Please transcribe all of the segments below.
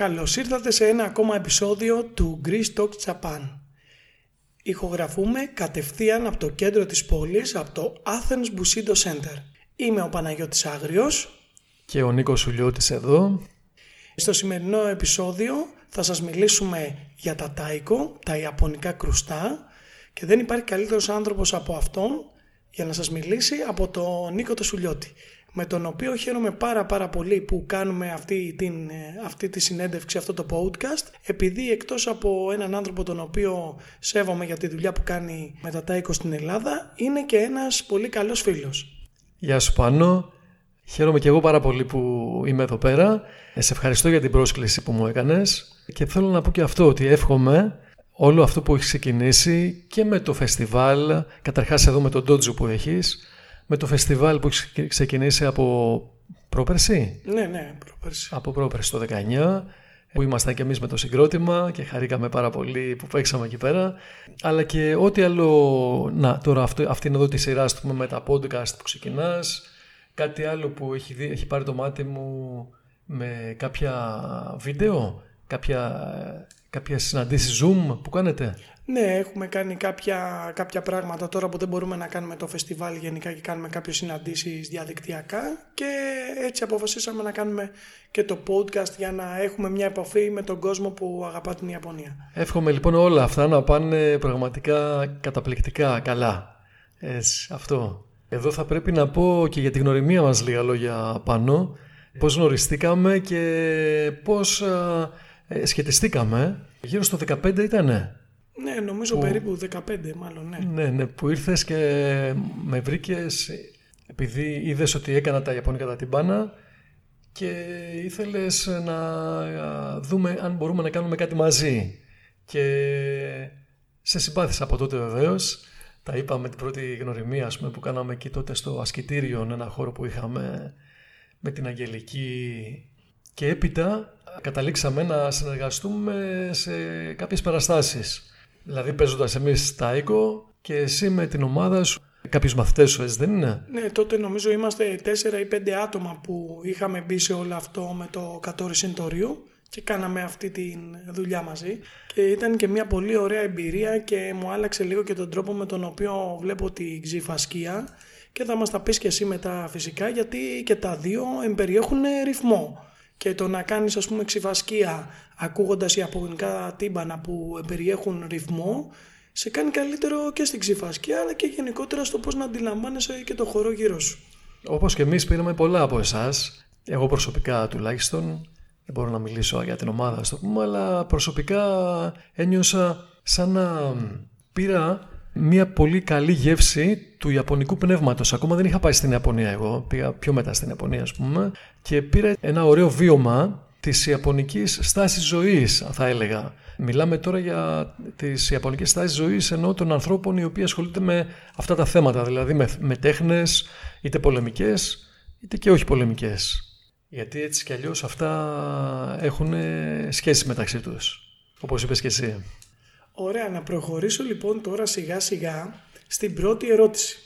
Καλώς ήρθατε σε ένα ακόμα επεισόδιο του Greece Talk Japan. Ηχογραφούμε κατευθείαν από το κέντρο της πόλης, από το Athens Bushido Center. Είμαι ο Παναγιώτης Άγριος. Και ο Νίκος Σουλιώτης εδώ. Στο σημερινό επεισόδιο θα σας μιλήσουμε για τα τάικο, τα ιαπωνικά κρουστά και δεν υπάρχει καλύτερος άνθρωπος από αυτόν για να σας μιλήσει από τον Νίκο το Σουλιώτη με τον οποίο χαίρομαι πάρα πάρα πολύ που κάνουμε αυτή, την, ε, αυτή τη συνέντευξη, αυτό το podcast, επειδή εκτός από έναν άνθρωπο τον οποίο σέβομαι για τη δουλειά που κάνει με τα Τάικο στην Ελλάδα, είναι και ένας πολύ καλός φίλος. Γεια σου Πάνο, χαίρομαι και εγώ πάρα πολύ που είμαι εδώ πέρα. Ε, σε ευχαριστώ για την πρόσκληση που μου έκανες και θέλω να πω και αυτό, ότι εύχομαι όλο αυτό που έχεις ξεκινήσει και με το φεστιβάλ, καταρχάς εδώ με τον Ντότζο που έχεις, με το φεστιβάλ που έχεις ξεκινήσει από πρόπερση; Ναι, ναι, πρόπερση. Από πρόπερση το 19 που ήμασταν και εμείς με το συγκρότημα και χαρήκαμε πάρα πολύ που παίξαμε εκεί πέρα. Αλλά και ό,τι άλλο, να τώρα αυτό, αυτή είναι εδώ τη σειρά πούμε, με τα podcast που ξεκινάς, κάτι άλλο που έχει, δει, έχει πάρει το μάτι μου με κάποια βίντεο, κάποια, κάποια συναντήσεις Zoom που κάνετε; Ναι, έχουμε κάνει κάποια, κάποια πράγματα τώρα που δεν μπορούμε να κάνουμε το φεστιβάλ γενικά και κάνουμε κάποιες συναντήσεις διαδικτυακά και έτσι αποφασίσαμε να κάνουμε και το podcast για να έχουμε μια επαφή με τον κόσμο που αγαπά την Ιαπωνία. Εύχομαι λοιπόν όλα αυτά να πάνε πραγματικά καταπληκτικά καλά. Έτσι, αυτό. Εδώ θα πρέπει να πω και για τη γνωριμία μας λίγα λόγια πάνω. Πώς γνωριστήκαμε και πώς ε, σχετιστήκαμε. Γύρω στο 15 ήτανε. Ναι, νομίζω περίπου 15 μάλλον, ναι. Ναι, ναι, που ήρθες και με βρήκες επειδή είδες ότι έκανα τα Ιαπωνικά τα τυμπάνα και ήθελες να δούμε αν μπορούμε να κάνουμε κάτι μαζί. Και σε συμπάθησα από τότε βεβαίως. Τα είπαμε την πρώτη γνωριμία ας πούμε, που κάναμε εκεί τότε στο ασκητήριο, ένα χώρο που είχαμε με την Αγγελική και έπειτα καταλήξαμε να συνεργαστούμε σε κάποιες παραστάσεις. Δηλαδή παίζοντας εμείς τα οίκο και εσύ με την ομάδα σου. Κάποιους μαθητές σου, έτσι δεν είναι; Ναι, τότε νομίζω είμαστε 4 ή 5 άτομα που είχαμε μπει σε όλο αυτό με το Κατόρι Συντορίου και κάναμε αυτή τη δουλειά μαζί. Και ήταν και μια πολύ ωραία εμπειρία και μου άλλαξε λίγο και τον τρόπο με τον οποίο βλέπω την ξυφασκία. Και θα μας τα πεις και εσύ μετά φυσικά γιατί και τα δύο εμπεριέχουν ρυθμό και το να κάνεις ας πούμε ξυφασκία ακούγοντας ιαπωνικά τύμπανα που περιέχουν ρυθμό σε κάνει καλύτερο και στην ξυφασκία αλλά και γενικότερα στο πώς να αντιλαμβάνεσαι και το χώρο γύρω σου. Όπως και εμείς πήραμε πολλά από εσάς, εγώ προσωπικά τουλάχιστον, δεν μπορώ να μιλήσω για την ομάδα στο πούμε, αλλά προσωπικά ένιωσα σαν να πήρα μια πολύ καλή γεύση του ιαπωνικού πνεύματος. Ακόμα δεν είχα πάει στην Ιαπωνία εγώ, πήγα πιο μετά στην Ιαπωνία ας πούμε και πήρα ένα ωραίο βίωμα της ιαπωνικής στάσης ζωής θα έλεγα. Μιλάμε τώρα για τις ιαπωνικές στάσεις ζωής ενώ των ανθρώπων οι οποίοι ασχολούνται με αυτά τα θέματα, δηλαδή με, με τέχνες είτε πολεμικές είτε και όχι πολεμικές. Γιατί έτσι κι αλλιώς αυτά έχουν σχέση μεταξύ τους, όπως είπες και εσύ. Ωραία, να προχωρήσω λοιπόν τώρα σιγά σιγά στην πρώτη ερώτηση.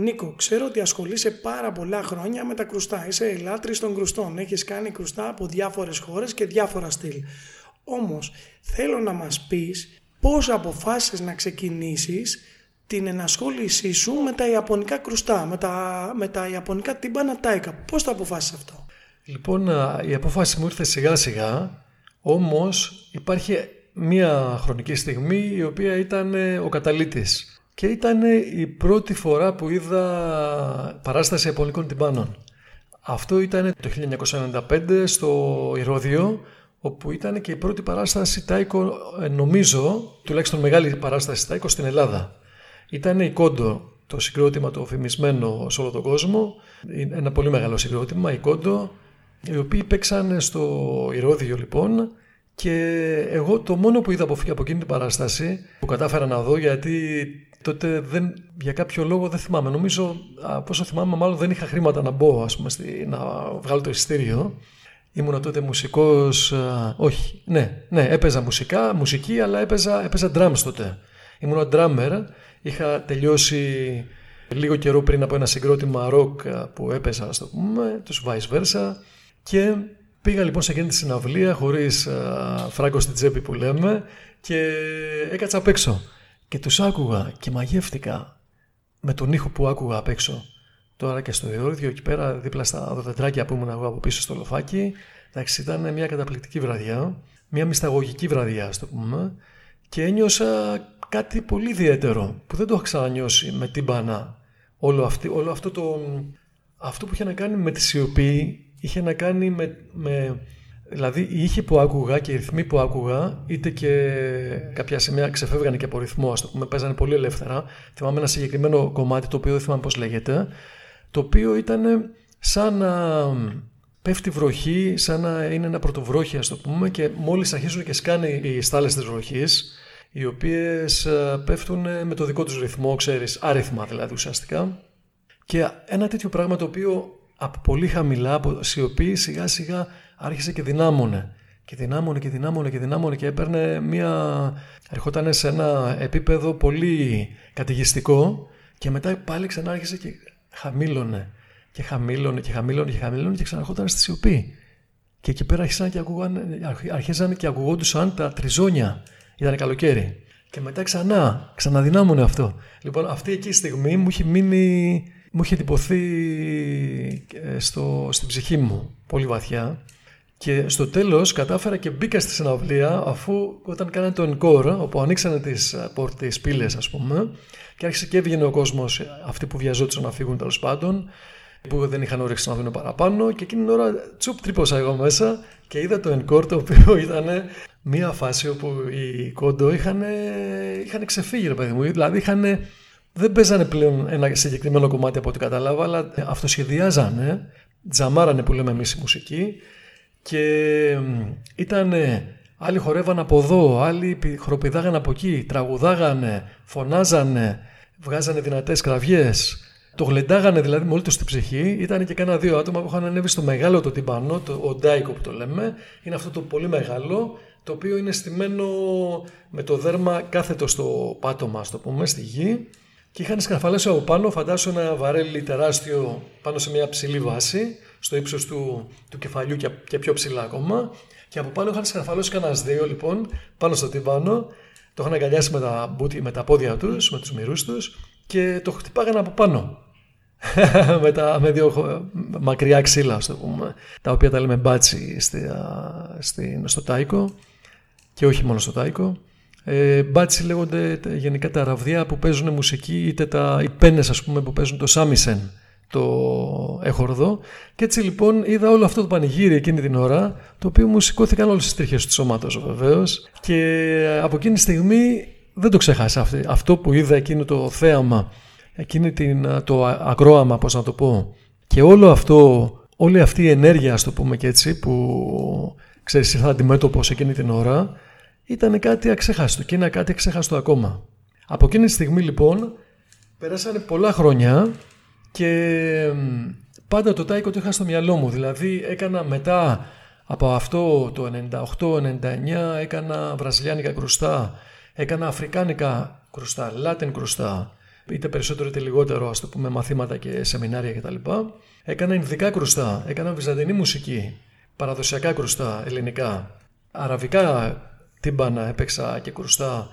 Νίκο, ξέρω ότι ασχολείσαι πάρα πολλά χρόνια με τα κρουστά. Είσαι λάτρης των κρουστών. Έχεις κάνει κρουστά από διάφορες χώρες και διάφορα στυλ. Όμως, θέλω να μας πεις πώς αποφάσισες να ξεκινήσεις την ενασχόλησή σου με τα ιαπωνικά κρουστά, με τα, με τα ιαπωνικά τύμπανα τάικα. Πώς το αποφάσισες αυτό; Λοιπόν, η απόφαση μου ήρθε σιγά σιγά, όμως υπάρχει μία χρονική στιγμή η οποία ήταν ε, ο καταλήτης και ήταν η πρώτη φορά που είδα παράσταση Ιαπωνικών τυμπάνων. Αυτό ήταν το 1995 στο Ηρώδιο όπου ήταν και η πρώτη παράσταση τάικο ε, νομίζω, τουλάχιστον μεγάλη παράσταση τάικο στην Ελλάδα. Ήταν η Κόντο, το συγκρότημα το φημισμένο σε όλο τον κόσμο, ένα πολύ μεγάλο συγκρότημα, η Κόντο, οι οποίοι παίξαν στο Ηρώδιο λοιπόν και εγώ το μόνο που είδα από, από εκείνη την παράσταση που κατάφερα να δω γιατί τότε δεν, για κάποιο λόγο δεν θυμάμαι. Νομίζω, από όσο θυμάμαι, μάλλον δεν είχα χρήματα να μπω, ας πούμε, στη, να βγάλω το ειστήριο. Ήμουνα τότε μουσικός, όχι, ναι, ναι, έπαιζα μουσικά, μουσική, αλλά έπαιζα, έπαιζα drums τότε. Ήμουνα drummer, είχα τελειώσει λίγο καιρό πριν από ένα συγκρότημα rock που έπαιζα, ας το πούμε, τους vice versa και Πήγα λοιπόν σε εκείνη τη συναυλία χωρίς φράγκο στην τσέπη που λέμε και έκατσα απ' έξω. Και τους άκουγα και μαγεύτηκα με τον ήχο που άκουγα απ' έξω. Τώρα και στο διόρυδιο εκεί πέρα δίπλα στα δωδετράκια που ήμουν εγώ από πίσω στο λοφάκι. Εντάξει, ήταν μια καταπληκτική βραδιά, μια μυσταγωγική βραδιά, ας το πούμε, και ένιωσα κάτι πολύ ιδιαίτερο που δεν το είχα ξανανιώσει με την μπανά. Όλο, αυτή, όλο αυτό, το, αυτό που είχε να κάνει με τη σιωπή είχε να κάνει με, με Δηλαδή οι ήχοι που άκουγα και οι ρυθμοί που άκουγα, είτε και κάποια σημεία ξεφεύγανε και από ρυθμό, ας το πούμε, παίζανε πολύ ελεύθερα. Θυμάμαι ένα συγκεκριμένο κομμάτι, το οποίο δεν θυμάμαι πώς λέγεται, το οποίο ήταν σαν να πέφτει βροχή, σαν να είναι ένα πρωτοβρόχι, ας το πούμε, και μόλις αρχίζουν και σκάνε οι στάλες της βροχής, οι οποίες ε, πέφτουν με το δικό τους ρυθμό, ξέρεις, άριθμα δηλαδή ουσιαστικά. Και ένα τέτοιο πράγμα το οποίο από πολύ χαμηλά, από σιωπή, σιγά σιγά άρχισε και δυνάμωνε. Και δυνάμωνε και δυνάμωνε και δυνάμωνε και έπαιρνε μια... ερχόταν σε ένα επίπεδο πολύ κατηγιστικό και μετά πάλι ξανά άρχισε και χαμήλωνε. Και χαμήλωνε και χαμήλωνε και χαμήλωνε και ξαναρχόταν στη σιωπή. Και εκεί πέρα άρχισαν και, ακούγαν, αρχίζαν και ακουγόντουσαν τα τριζόνια. Ήταν καλοκαίρι. Και μετά ξανά, ξαναδυνάμωνε αυτό. Λοιπόν, αυτή εκεί η στιγμή μου είχε μείνει, μου είχε τυπωθεί ε, στο, στην ψυχή μου πολύ βαθιά και στο τέλος κατάφερα και μπήκα στη συναυλία αφού όταν κάνανε το encore, όπου ανοίξανε τις, ε, τις πύλες ας πούμε και άρχισε και έβγαινε ο κόσμος, αυτοί που βιαζόντουσαν να φύγουν τέλος πάντων, που δεν είχαν όρεξη να δουν παραπάνω και εκείνη την ώρα τσουπ τρύπωσα εγώ μέσα και είδα το encore το οποίο ήταν μια φάση όπου οι κόντο είχαν, είχαν ξεφύγει ρε παιδί μου, δηλαδή είχαν, δεν παίζανε πλέον ένα συγκεκριμένο κομμάτι από ό,τι κατάλαβα αλλά αυτοσχεδιάζανε, τζαμάρανε που λέμε εμείς η μουσική και ήταν άλλοι χορεύαν από εδώ, άλλοι χροπηδάγανε από εκεί, τραγουδάγανε, φωνάζανε, βγάζανε δυνατές κραυγές. Το γλεντάγανε δηλαδή με όλη τους την ψυχή. Ήταν και κάνα δύο άτομα που είχαν ανέβει στο μεγάλο το τυμπανό, το οντάικο που το λέμε. Είναι αυτό το πολύ μεγάλο, το οποίο είναι στημένο με το δέρμα κάθετο στο πάτωμα, το πούμε, στη γη. Και είχαν σκαρφαλέσει από πάνω, φαντάσου ένα βαρέλι τεράστιο πάνω σε μια ψηλή βάση στο ύψος του, του κεφαλιού και, και πιο ψηλά ακόμα. Και από πάνω είχαν σκαρφαλώσει κανένας δύο λοιπόν πάνω στο τύμπανο. Το είχαν αγκαλιάσει με τα, με τα πόδια τους, με τους μυρούς τους και το χτυπάγανε από πάνω. με, τα, με δύο μακριά ξύλα, το πούμε, τα οποία τα λέμε μπάτσι στη, στη, στο τάικο και όχι μόνο στο τάικο. Ε, μπάτσι λέγονται γενικά τα ραβδιά που παίζουν μουσική είτε τα, οι πένες ας πούμε που παίζουν το σάμισεν το έχορδο. Και έτσι λοιπόν είδα όλο αυτό το πανηγύρι εκείνη την ώρα, το οποίο μου σηκώθηκαν όλες τις τρίχε του σώματος βεβαίως. Και από εκείνη τη στιγμή δεν το ξέχασα αυτό που είδα εκείνο το θέαμα, εκείνη την, το ακρόαμα, πώς να το πω. Και όλο αυτό, όλη αυτή η ενέργεια, ας το πούμε και έτσι, που ξέρεις ήρθα αντιμέτωπος εκείνη την ώρα, ήταν κάτι αξέχαστο και είναι κάτι αξέχαστο ακόμα. Από εκείνη τη στιγμή λοιπόν, περάσανε πολλά χρόνια και πάντα το τάικο το είχα στο μυαλό μου. Δηλαδή έκανα μετά από αυτό το 98-99 έκανα βραζιλιάνικα κρουστά, έκανα αφρικάνικα κρουστά, λάτιν κρουστά, είτε περισσότερο είτε λιγότερο ας το πούμε μαθήματα και σεμινάρια κτλ. Έκανα ινδικά κρουστά, έκανα βυζαντινή μουσική, παραδοσιακά κρουστά, ελληνικά, αραβικά τύμπανα έπαιξα και κρουστά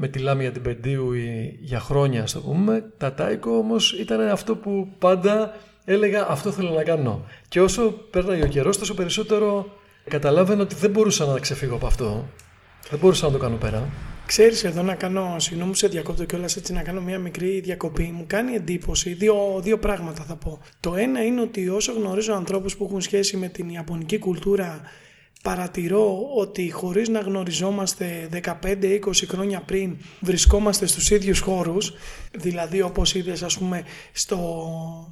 με τη Λάμια την Πεντίου για χρόνια, ας το πούμε. Τα Τάικο όμως ήταν αυτό που πάντα έλεγα αυτό θέλω να κάνω. Και όσο πέρναγε ο καιρός, τόσο περισσότερο καταλάβαινα ότι δεν μπορούσα να ξεφύγω από αυτό. Δεν μπορούσα να το κάνω πέρα. Ξέρεις εδώ να κάνω, συγγνώμη σε διακόπτω κιόλας έτσι να κάνω μια μικρή διακοπή. Μου κάνει εντύπωση, δύο, δύο πράγματα θα πω. Το ένα είναι ότι όσο γνωρίζω ανθρώπους που έχουν σχέση με την Ιαπωνική κουλτούρα παρατηρώ ότι χωρίς να γνωριζόμαστε 15-20 χρόνια πριν βρισκόμαστε στους ίδιους χώρους, δηλαδή όπως είδες ας πούμε στο,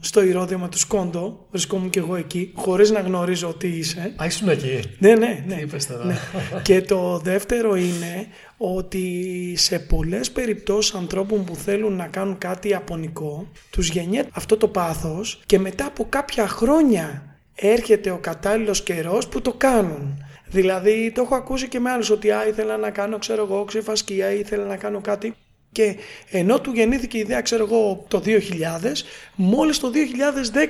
στο Ηρώδιο με του Σκόντο, βρισκόμουν και εγώ εκεί, χωρίς να γνωρίζω τι είσαι. Α, ήσουν εκεί. Ναι, ναι, ναι. ναι. και το δεύτερο είναι ότι σε πολλές περιπτώσεις ανθρώπων που θέλουν να κάνουν κάτι απονικό, τους γεννιέται αυτό το πάθος και μετά από κάποια χρόνια έρχεται ο κατάλληλος καιρός που το κάνουν. Δηλαδή το έχω ακούσει και με άλλους ότι α, ήθελα να κάνω ξέρω εγώ ξεφασκία ή ήθελα να κάνω κάτι και ενώ του γεννήθηκε η ιδέα ξέρω εγώ το 2000 μόλις το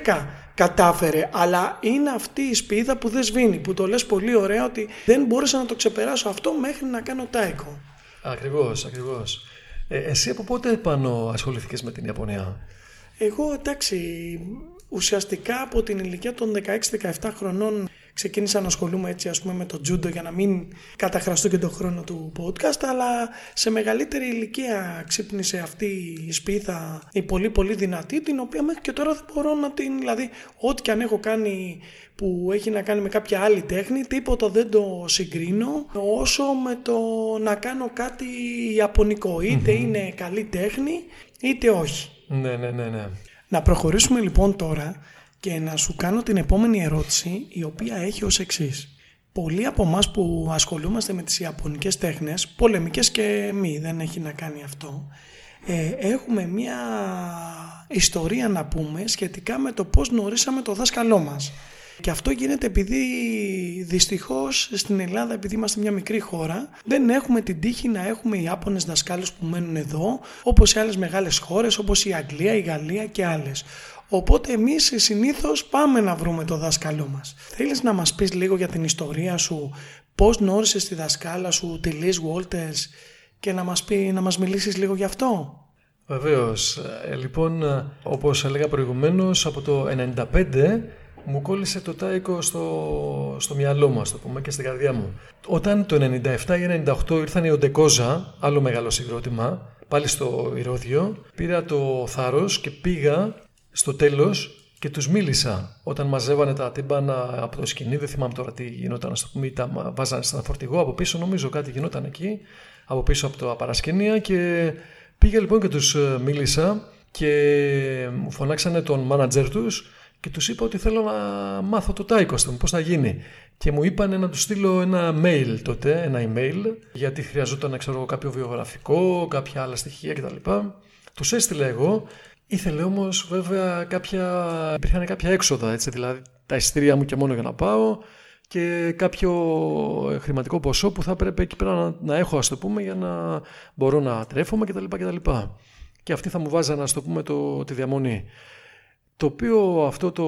2010 κατάφερε. Αλλά είναι αυτή η σπίδα που δεν σβήνει, που το λες πολύ ωραία ότι δεν μπόρεσα να το ξεπεράσω αυτό μέχρι να κάνω τάικο. Ακριβώς, ακριβώς. Ε, εσύ από πότε πάνω ασχοληθήκες με την Ιαπωνία; Εγώ εντάξει, ουσιαστικά από την ηλικία των 16-17 χρονών ξεκίνησα να ασχολούμαι έτσι ας πούμε με το τζούντο για να μην καταχραστώ και τον χρόνο του podcast αλλά σε μεγαλύτερη ηλικία ξύπνησε αυτή η σπίθα η πολύ πολύ δυνατή την οποία μέχρι και τώρα δεν μπορώ να την δηλαδή ό,τι και αν έχω κάνει που έχει να κάνει με κάποια άλλη τέχνη τίποτα δεν το συγκρίνω όσο με το να κάνω κάτι ιαπωνικό είναι καλή τέχνη είτε όχι. Ναι, ναι, ναι, ναι. Να προχωρήσουμε λοιπόν τώρα και να σου κάνω την επόμενη ερώτηση η οποία έχει ως εξής. Πολλοί από εμάς που ασχολούμαστε με τις ιαπωνικές τέχνες, πολεμικές και μη, δεν έχει να κάνει αυτό, ε, έχουμε μια ιστορία να πούμε σχετικά με το πώς γνωρίσαμε το δάσκαλό μας. Και αυτό γίνεται επειδή δυστυχώς στην Ελλάδα, επειδή είμαστε μια μικρή χώρα, δεν έχουμε την τύχη να έχουμε Ιάπωνες δασκάλους που μένουν εδώ, όπως σε άλλες μεγάλες χώρες, όπως η Αγγλία, η Γαλλία και άλλες. Οπότε εμείς συνήθως πάμε να βρούμε το δάσκαλό μας. Θέλεις να μας πεις λίγο για την ιστορία σου, πώς γνώρισες τη δασκάλα σου, τη Liz Walters και να μας, πει, να μας μιλήσεις λίγο γι' αυτό; Βεβαίως. Ε, λοιπόν, όπως έλεγα προηγουμένως, από το 1995 μου κόλλησε το τάικο στο, στο μυαλό μου, το πούμε, και στην καρδιά μου. Όταν το 97 ή 98 ήρθαν οι Οντεκόζα, άλλο μεγάλο συγκρότημα, πάλι στο Ηρώδιο, πήρα το θάρρος και πήγα στο τέλος και τους μίλησα όταν μαζεύανε τα τύμπανα από το σκηνή, δεν θυμάμαι τώρα τι γινόταν, στο πούμε, τα βάζανε στα φορτηγό από πίσω, νομίζω κάτι γινόταν εκεί, από πίσω από τα παρασκηνία και πήγα λοιπόν και τους ε, μίλησα και μου φωνάξανε τον μάνατζερ τους και τους είπα ότι θέλω να μάθω το τάικο μου, πώς θα γίνει. Και μου είπαν να τους στείλω ένα mail τότε, ένα email, γιατί χρειαζόταν να ξέρω κάποιο βιογραφικό, κάποια άλλα στοιχεία κτλ. Τους έστειλα εγώ Ήθελε όμως βέβαια κάποια. υπήρχαν κάποια έξοδα, έτσι, δηλαδή τα ειστήρια μου και μόνο για να πάω και κάποιο χρηματικό ποσό που θα έπρεπε εκεί πέρα να, να έχω, ας το πούμε, για να μπορώ να τρέφομαι κτλ. κτλ. Και αυτοί θα μου βάζανε, ας το πούμε, το, τη διαμονή. Το οποίο αυτό το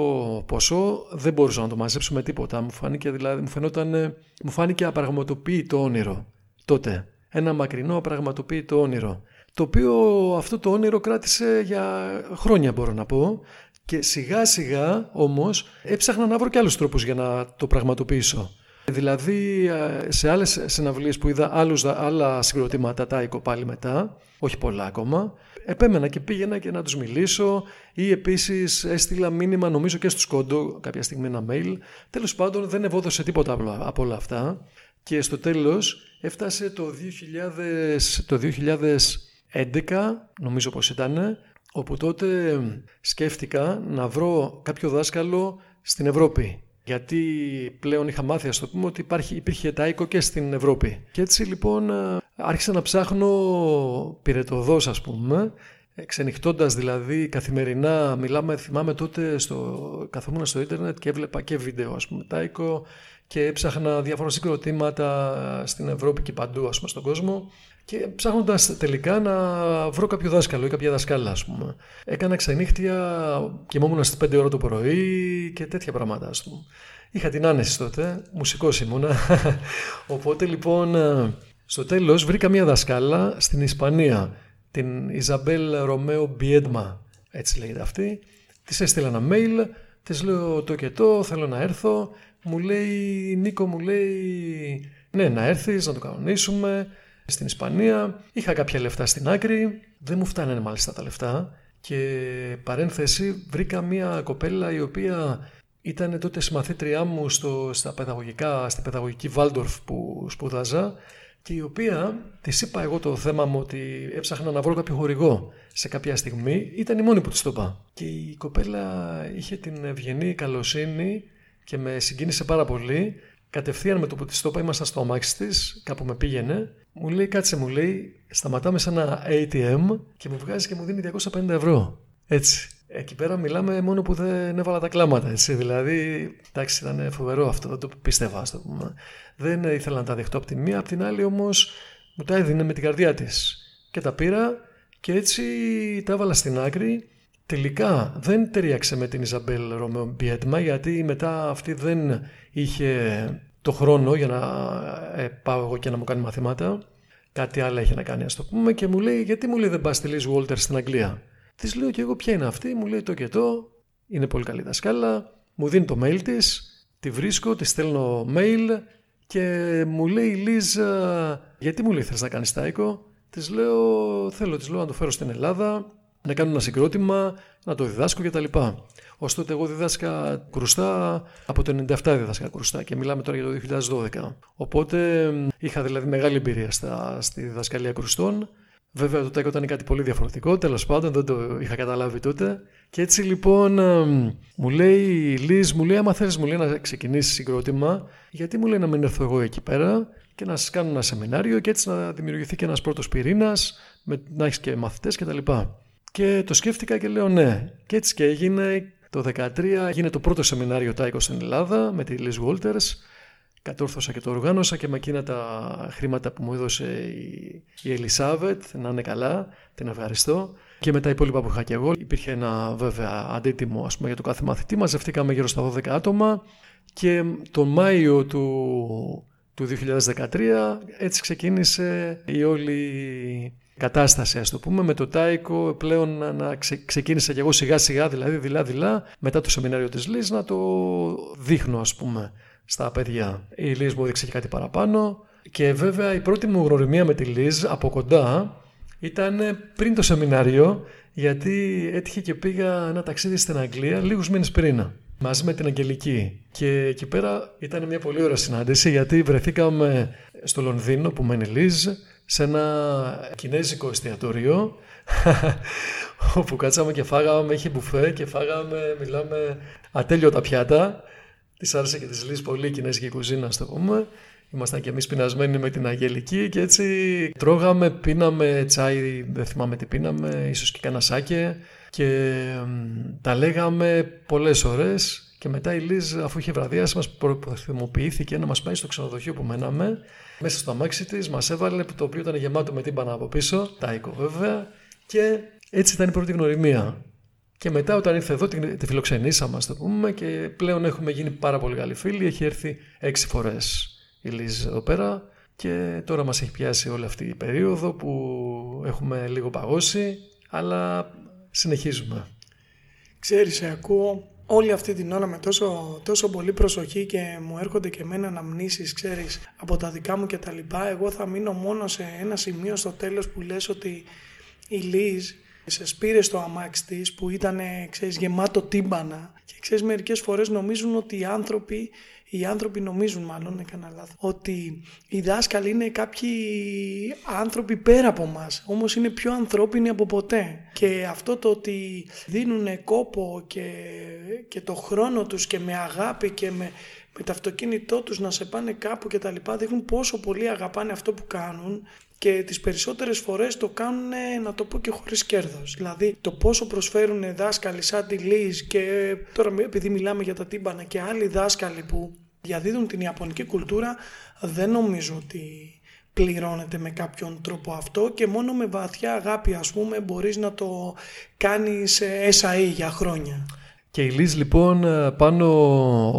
ποσό δεν μπορούσα να το μαζέψω με τίποτα. Μου φάνηκε, δηλαδή, μου φαινόταν, μου φάνηκε απραγματοποιητό όνειρο τότε. Ένα μακρινό απραγματοποιητό όνειρο το οποίο αυτό το όνειρο κράτησε για χρόνια μπορώ να πω και σιγά σιγά όμως έψαχνα να βρω και άλλους τρόπους για να το πραγματοποιήσω. Δηλαδή σε άλλες συναυλίες που είδα άλλους, άλλα συγκροτήματα τάικο πάλι μετά, όχι πολλά ακόμα, επέμενα και πήγαινα και να τους μιλήσω ή επίσης έστειλα μήνυμα νομίζω και στους κόντο κάποια στιγμή ένα mail. Τέλος πάντων δεν ευόδωσε τίποτα από όλα αυτά και στο τέλος έφτασε το 2000, το 11 νομίζω πως ήταν όπου τότε σκέφτηκα να βρω κάποιο δάσκαλο στην Ευρώπη γιατί πλέον είχα μάθει ας το πούμε ότι υπάρχει, υπήρχε τάικο και στην Ευρώπη. Και έτσι λοιπόν άρχισα να ψάχνω πυρετοδός ας πούμε. Ξενυχτώντας δηλαδή καθημερινά μιλάμε θυμάμαι τότε στο, καθόμουν στο ίντερνετ και έβλεπα και βίντεο ας πούμε τάικο και έψαχνα διάφορα συγκροτήματα στην Ευρώπη και παντού ας πούμε στον κόσμο και ψάχνοντας τελικά να βρω κάποιο δάσκαλο ή κάποια δασκάλα, ας πούμε. Έκανα ξενύχτια και ήμουν στις 5 ώρα το πρωί και τέτοια πράγματα, ας πούμε. Είχα την άνεση τότε, μουσικός ήμουνα. Οπότε λοιπόν, στο τέλος βρήκα μια δασκάλα στην Ισπανία, την Ιζαμπέλ Ρομέρο Μπιέντμα, έτσι λέγεται αυτή. Της έστειλα ένα mail, της λέω το και το, θέλω να έρθω. Μου λέει, Νίκο, μου λέει, ναι, να έρθεις, να το κανονίσουμε στην Ισπανία. Είχα κάποια λεφτά στην άκρη. Δεν μου φτάνανε μάλιστα τα λεφτά. Και παρένθεση βρήκα μια κοπέλα η οποία ήταν τότε συμμαθήτριά μου στο, στα παιδαγωγικά, στην παιδαγωγική Βάλντορφ που σπούδαζα και η οποία της είπα εγώ το θέμα μου ότι έψαχνα να βρω κάποιο χορηγό σε κάποια στιγμή. Ήταν η μόνη που της το είπα. Και η κοπέλα είχε την ευγενή καλοσύνη και με συγκίνησε πάρα πολύ. Κατευθείαν με το που της το είπα, ήμασταν στο αμάξι της, κάπου με πήγαινε μου λέει, κάτσε, μου λέει, σταματάμε σε ένα ATM και μου βγάζει και μου δίνει 250 ευρώ. Έτσι. Εκεί πέρα μιλάμε μόνο που δεν έβαλα τα κλάματα, έτσι. Δηλαδή, εντάξει, ήταν φοβερό αυτό, δεν το πίστευα, ας πούμε. Δεν ήθελα να τα δεχτώ από τη μία, από την άλλη όμως μου τα έδινε με την καρδιά της. Και τα πήρα και έτσι τα έβαλα στην άκρη τελικά δεν ταιριάξε με την Ιζαμπέλ Ρομέρο Μπιέντμα γιατί μετά αυτή δεν είχε το χρόνο για να ε, πάω εγώ και να μου κάνει μαθήματα. Κάτι άλλο έχει να κάνει, ας το πούμε, και μου λέει: Γιατί μου λέει δεν πας στη Liz Walter στην Αγγλία; Της λέω και εγώ ποια είναι αυτή, μου λέει το και το, είναι πολύ καλή δασκάλα, μου δίνει το mail της, τη βρίσκω, της στέλνω mail και μου λέει Λίζ, γιατί μου λέει θες να κάνεις τάικο; Της λέω, θέλω, της λέω να το φέρω στην Ελλάδα, να κάνω ένα συγκρότημα, να το διδάσκω κτλ. Ω τότε εγώ διδάσκα κρουστά, από το 97 διδάσκα κρουστά και μιλάμε τώρα για το 2012. Οπότε είχα δηλαδή μεγάλη εμπειρία στα, στη διδασκαλία κρουστών. Βέβαια το τέκο ήταν κάτι πολύ διαφορετικό, τέλος πάντων δεν το είχα καταλάβει τότε. Και έτσι λοιπόν μου λέει η Λίζ, μου λέει άμα θέλεις μου λέει να ξεκινήσεις συγκρότημα, γιατί μου λέει να μην έρθω εγώ εκεί πέρα και να σας κάνω ένα σεμινάριο και έτσι να δημιουργηθεί και ένας πρώτος πυρήνας, να έχεις και μαθητές κτλ. Και, και το σκέφτηκα και λέω ναι. Και έτσι και έγινε το 2013 έγινε το πρώτο σεμινάριο Τάικος στην Ελλάδα με τη Liz Walters. Κατόρθωσα και το οργάνωσα και με εκείνα τα χρήματα που μου έδωσε η, η Ελισάβετ, να είναι καλά, την ευχαριστώ. Και με τα υπόλοιπα που είχα και εγώ, υπήρχε ένα βέβαια αντίτιμο ας πούμε, για το κάθε μαθητή. Μαζευτήκαμε γύρω στα 12 άτομα και τον Μάιο του, του 2013 έτσι ξεκίνησε η όλη κατάσταση ας το πούμε με το Τάικο πλέον να, να ξε, ξεκίνησα και εγώ σιγά σιγά δηλαδή δειλά δειλά μετά το σεμινάριο της Λύς να το δείχνω ας πούμε στα παιδιά. Η Λύς μου έδειξε και κάτι παραπάνω και βέβαια η πρώτη μου γνωριμία με τη Λύς από κοντά ήταν πριν το σεμινάριο γιατί έτυχε και πήγα ένα ταξίδι στην Αγγλία λίγους μήνες πριν μαζί με την Αγγελική. Και εκεί πέρα ήταν μια πολύ ωραία συνάντηση γιατί βρεθήκαμε στο Λονδίνο που μένει Λίζ σε ένα κινέζικο εστιατόριο όπου κάτσαμε και φάγαμε, είχε μπουφέ και φάγαμε, μιλάμε, ατέλειωτα πιάτα. Της άρεσε και της λύσει πολύ η κινέζικη κουζίνα, ας το πούμε. Ήμασταν και εμείς πεινασμένοι με την Αγγελική και έτσι τρώγαμε, πίναμε τσάι, δεν θυμάμαι τι πίναμε, ίσως και κανένα σάκε και τα λέγαμε πολλές ώρες. Και μετά η Λίζ, αφού είχε βραδιάσει, μας προθυμοποιήθηκε να μας πάει στο ξενοδοχείο που μέναμε μέσα στο αμάξι της, μας έβαλε το οποίο ήταν γεμάτο με τύμπανα από πίσω, τάικο βέβαια, και έτσι ήταν η πρώτη γνωριμία. Και μετά όταν ήρθε εδώ τη, τη φιλοξενήσαμε, ας το πούμε, και πλέον έχουμε γίνει πάρα πολύ καλοί φίλοι. Έχει έρθει έξι φορές η Λίζ εδώ πέρα και τώρα μας έχει πιάσει όλη αυτή η περίοδο που έχουμε λίγο παγώσει, αλλά συνεχίζουμε. Ξέρεις, σε ακούω όλη αυτή την ώρα με τόσο, τόσο πολύ προσοχή και μου έρχονται και εμένα αναμνήσεις, ξέρεις, από τα δικά μου και τα λοιπά, εγώ θα μείνω μόνο σε ένα σημείο στο τέλος που λες ότι η Λίζ σε σπήρε στο αμάξι της που ήταν ξέρεις, γεμάτο τύμπανα. Και ξέρεις μερικές φορές νομίζουν ότι οι άνθρωποι οι άνθρωποι νομίζουν μάλλον, έκανα λάθος, ότι οι δάσκαλοι είναι κάποιοι άνθρωποι πέρα από μας, όμως είναι πιο ανθρώπινοι από ποτέ. Και αυτό το ότι δίνουν κόπο και, και το χρόνο τους και με αγάπη και με, με το αυτοκίνητό τους να σε πάνε κάπου και τα λοιπά δείχνουν πόσο πολύ αγαπάνε αυτό που κάνουν και τις περισσότερες φορές το κάνουν να το πω και χωρίς κέρδος. Δηλαδή το πόσο προσφέρουν δάσκαλοι σαν τη Λίζ και τώρα επειδή μιλάμε για τα τύμπανα και άλλοι δάσκαλοι που διαδίδουν την Ιαπωνική κουλτούρα δεν νομίζω ότι πληρώνεται με κάποιον τρόπο αυτό και μόνο με βαθιά αγάπη ας πούμε μπορείς να το κάνεις SAE για χρόνια. Και η Λίζ λοιπόν πάνω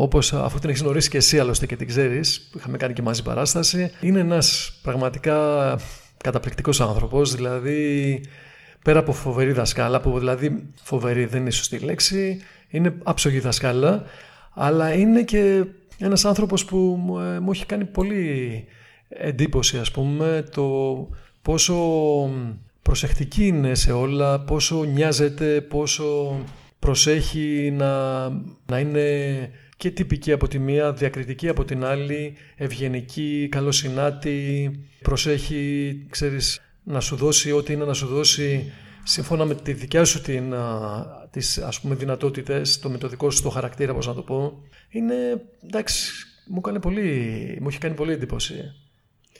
όπως αφού την έχεις γνωρίσει και εσύ άλλωστε και την ξέρεις που είχαμε κάνει και μαζί παράσταση είναι ένας πραγματικά καταπληκτικός άνθρωπος. Δηλαδή πέρα από φοβερή δασκάλα που δηλαδή φοβερή δεν είναι σωστή λέξη είναι άψογη δασκάλα αλλά είναι και ένας άνθρωπος που μου ε, έχει κάνει πολύ εντύπωση ας πούμε το πόσο προσεκτική είναι σε όλα, πόσο νοιάζεται, πόσο προσέχει να, να είναι και τυπική από τη μία, διακριτική από την άλλη, ευγενική, καλοσυνάτη, προσέχει, ξέρεις, να σου δώσει ό,τι είναι να σου δώσει σύμφωνα με τη δικιά σου την, τις ας πούμε δυνατότητες, το μετοδικό σου το χαρακτήρα, πώς να το πω. Είναι, εντάξει, μου, κάνει πολύ, μου έχει κάνει πολύ εντύπωση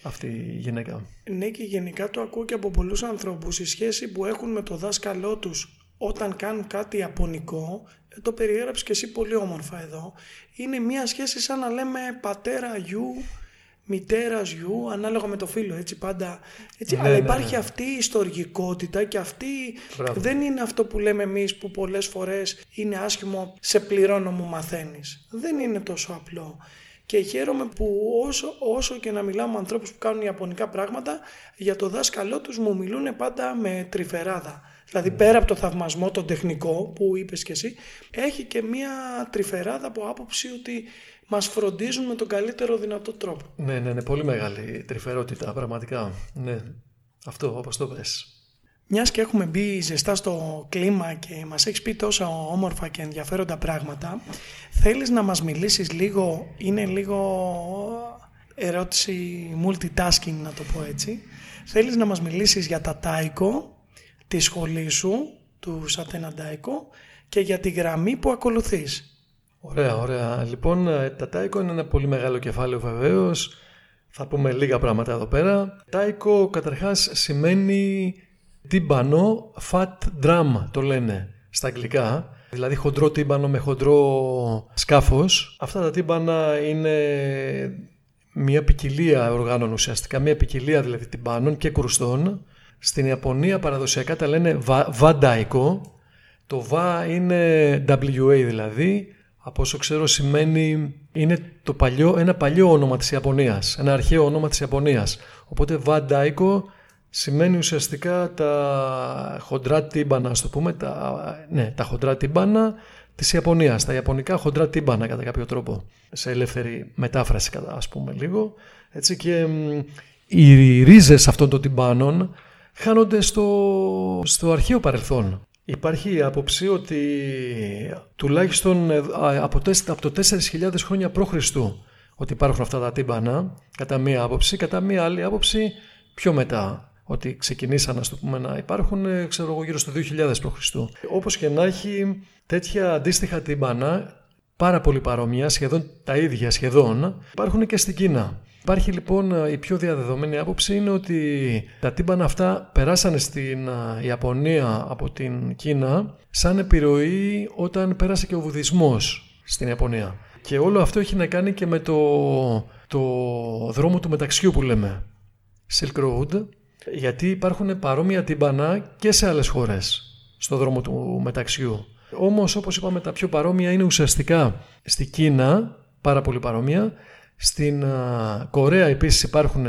αυτή η γυναίκα. Ναι και γενικά το ακούω και από πολλούς ανθρώπους η σχέση που έχουν με το δάσκαλό τους όταν κάνουν κάτι απονικό, ε, το περιέγραψες και εσύ πολύ όμορφα εδώ, είναι μια σχέση σαν να λέμε πατέρα γιου μητέρας γιου, ανάλογα με το φίλο, έτσι πάντα. Έτσι. Ναι, Αλλά ναι, υπάρχει ναι. αυτή η ιστορικότητα και αυτή Μπράβο. δεν είναι αυτό που λέμε εμείς που πολλές φορές είναι άσχημο σε πληρώνω μου μαθαίνεις. Δεν είναι τόσο απλό. Και χαίρομαι που όσο, όσο και να μιλάω με ανθρώπους που κάνουν ιαπωνικά πράγματα, για το δάσκαλό τους μου μιλούν πάντα με τρυφεράδα. Δηλαδή πέρα από το θαυμασμό, τον τεχνικό που είπες και εσύ, έχει και μία τρυφεράδα από άποψη ότι μας φροντίζουν με τον καλύτερο δυνατό τρόπο. Ναι, ναι, ναι, πολύ μεγάλη τρυφερότητα, πραγματικά. Ναι, αυτό όπως το πες. Μιας και έχουμε μπει ζεστά στο κλίμα και μας έχεις πει τόσα όμορφα και ενδιαφέροντα πράγματα, θέλεις να μας μιλήσεις λίγο, είναι λίγο ερώτηση multitasking να το πω έτσι, θέλεις να μας μιλήσεις για τα τάικο, τη σχολή σου, του Σατένα Τάικο και για τη γραμμή που ακολουθείς. Ωραία, ωραία. Λοιπόν, ε, τα τάικο είναι ένα πολύ μεγάλο κεφάλαιο βεβαίως. Θα πούμε λίγα πράγματα εδώ πέρα. Τάικο καταρχάς σημαίνει τύμπανο, fat drum το λένε στα αγγλικά. Δηλαδή χοντρό τύμπανο με χοντρό σκάφος. Αυτά τα τύμπανα είναι μια ποικιλία οργάνων ουσιαστικά, μια ποικιλία δηλαδή τυμπάνων και κρουστών. Στην Ιαπωνία παραδοσιακά τα λένε βα, βαντάικο. Το βα είναι WA δηλαδή. Από όσο ξέρω σημαίνει είναι το παλιό, ένα παλιό όνομα της Ιαπωνίας, ένα αρχαίο όνομα της Ιαπωνίας. Οπότε βαντάικο σημαίνει ουσιαστικά τα χοντρά τύμπανα, ας το πούμε, τα, ναι, τα χοντρά τύμπανα της Ιαπωνίας, τα ιαπωνικά χοντρά τύμπανα κατά κάποιο τρόπο, σε ελεύθερη μετάφραση κατά ας πούμε λίγο. Έτσι και μ, οι ρίζες αυτών των τυμπάνων χάνονται στο, στο αρχαίο παρελθόν. Υπάρχει η άποψη ότι τουλάχιστον ε, α, από, τεσ- από το 4.000 χρόνια π.Χ. ότι υπάρχουν αυτά τα τύμπανα, κατά μία άποψη, κατά μία άλλη άποψη πιο μετά, ότι ξεκινήσαν ας το πούμε, να υπάρχουν ε, ξέρω εγώ, γύρω στο 2000 π.Χ. Όπως και να έχει τέτοια αντίστοιχα τύμπανα, πάρα πολύ παρόμοια, σχεδόν τα ίδια σχεδόν, υπάρχουν και στην Κίνα. Υπάρχει λοιπόν η πιο διαδεδομένη άποψη είναι ότι τα τύμπανα αυτά περάσανε στην α, Ιαπωνία από την Κίνα σαν επιρροή όταν πέρασε και ο βουδισμός στην Ιαπωνία. Και όλο αυτό έχει να κάνει και με το, το δρόμο του μεταξιού που λέμε. Silk Road, γιατί υπάρχουν παρόμοια τύμπανα και σε άλλες χώρες στο δρόμο του μεταξιού. Όμως όπως είπαμε τα πιο παρόμοια είναι ουσιαστικά στη Κίνα, πάρα πολύ παρόμοια, στην α, Κορέα επίσης υπάρχουν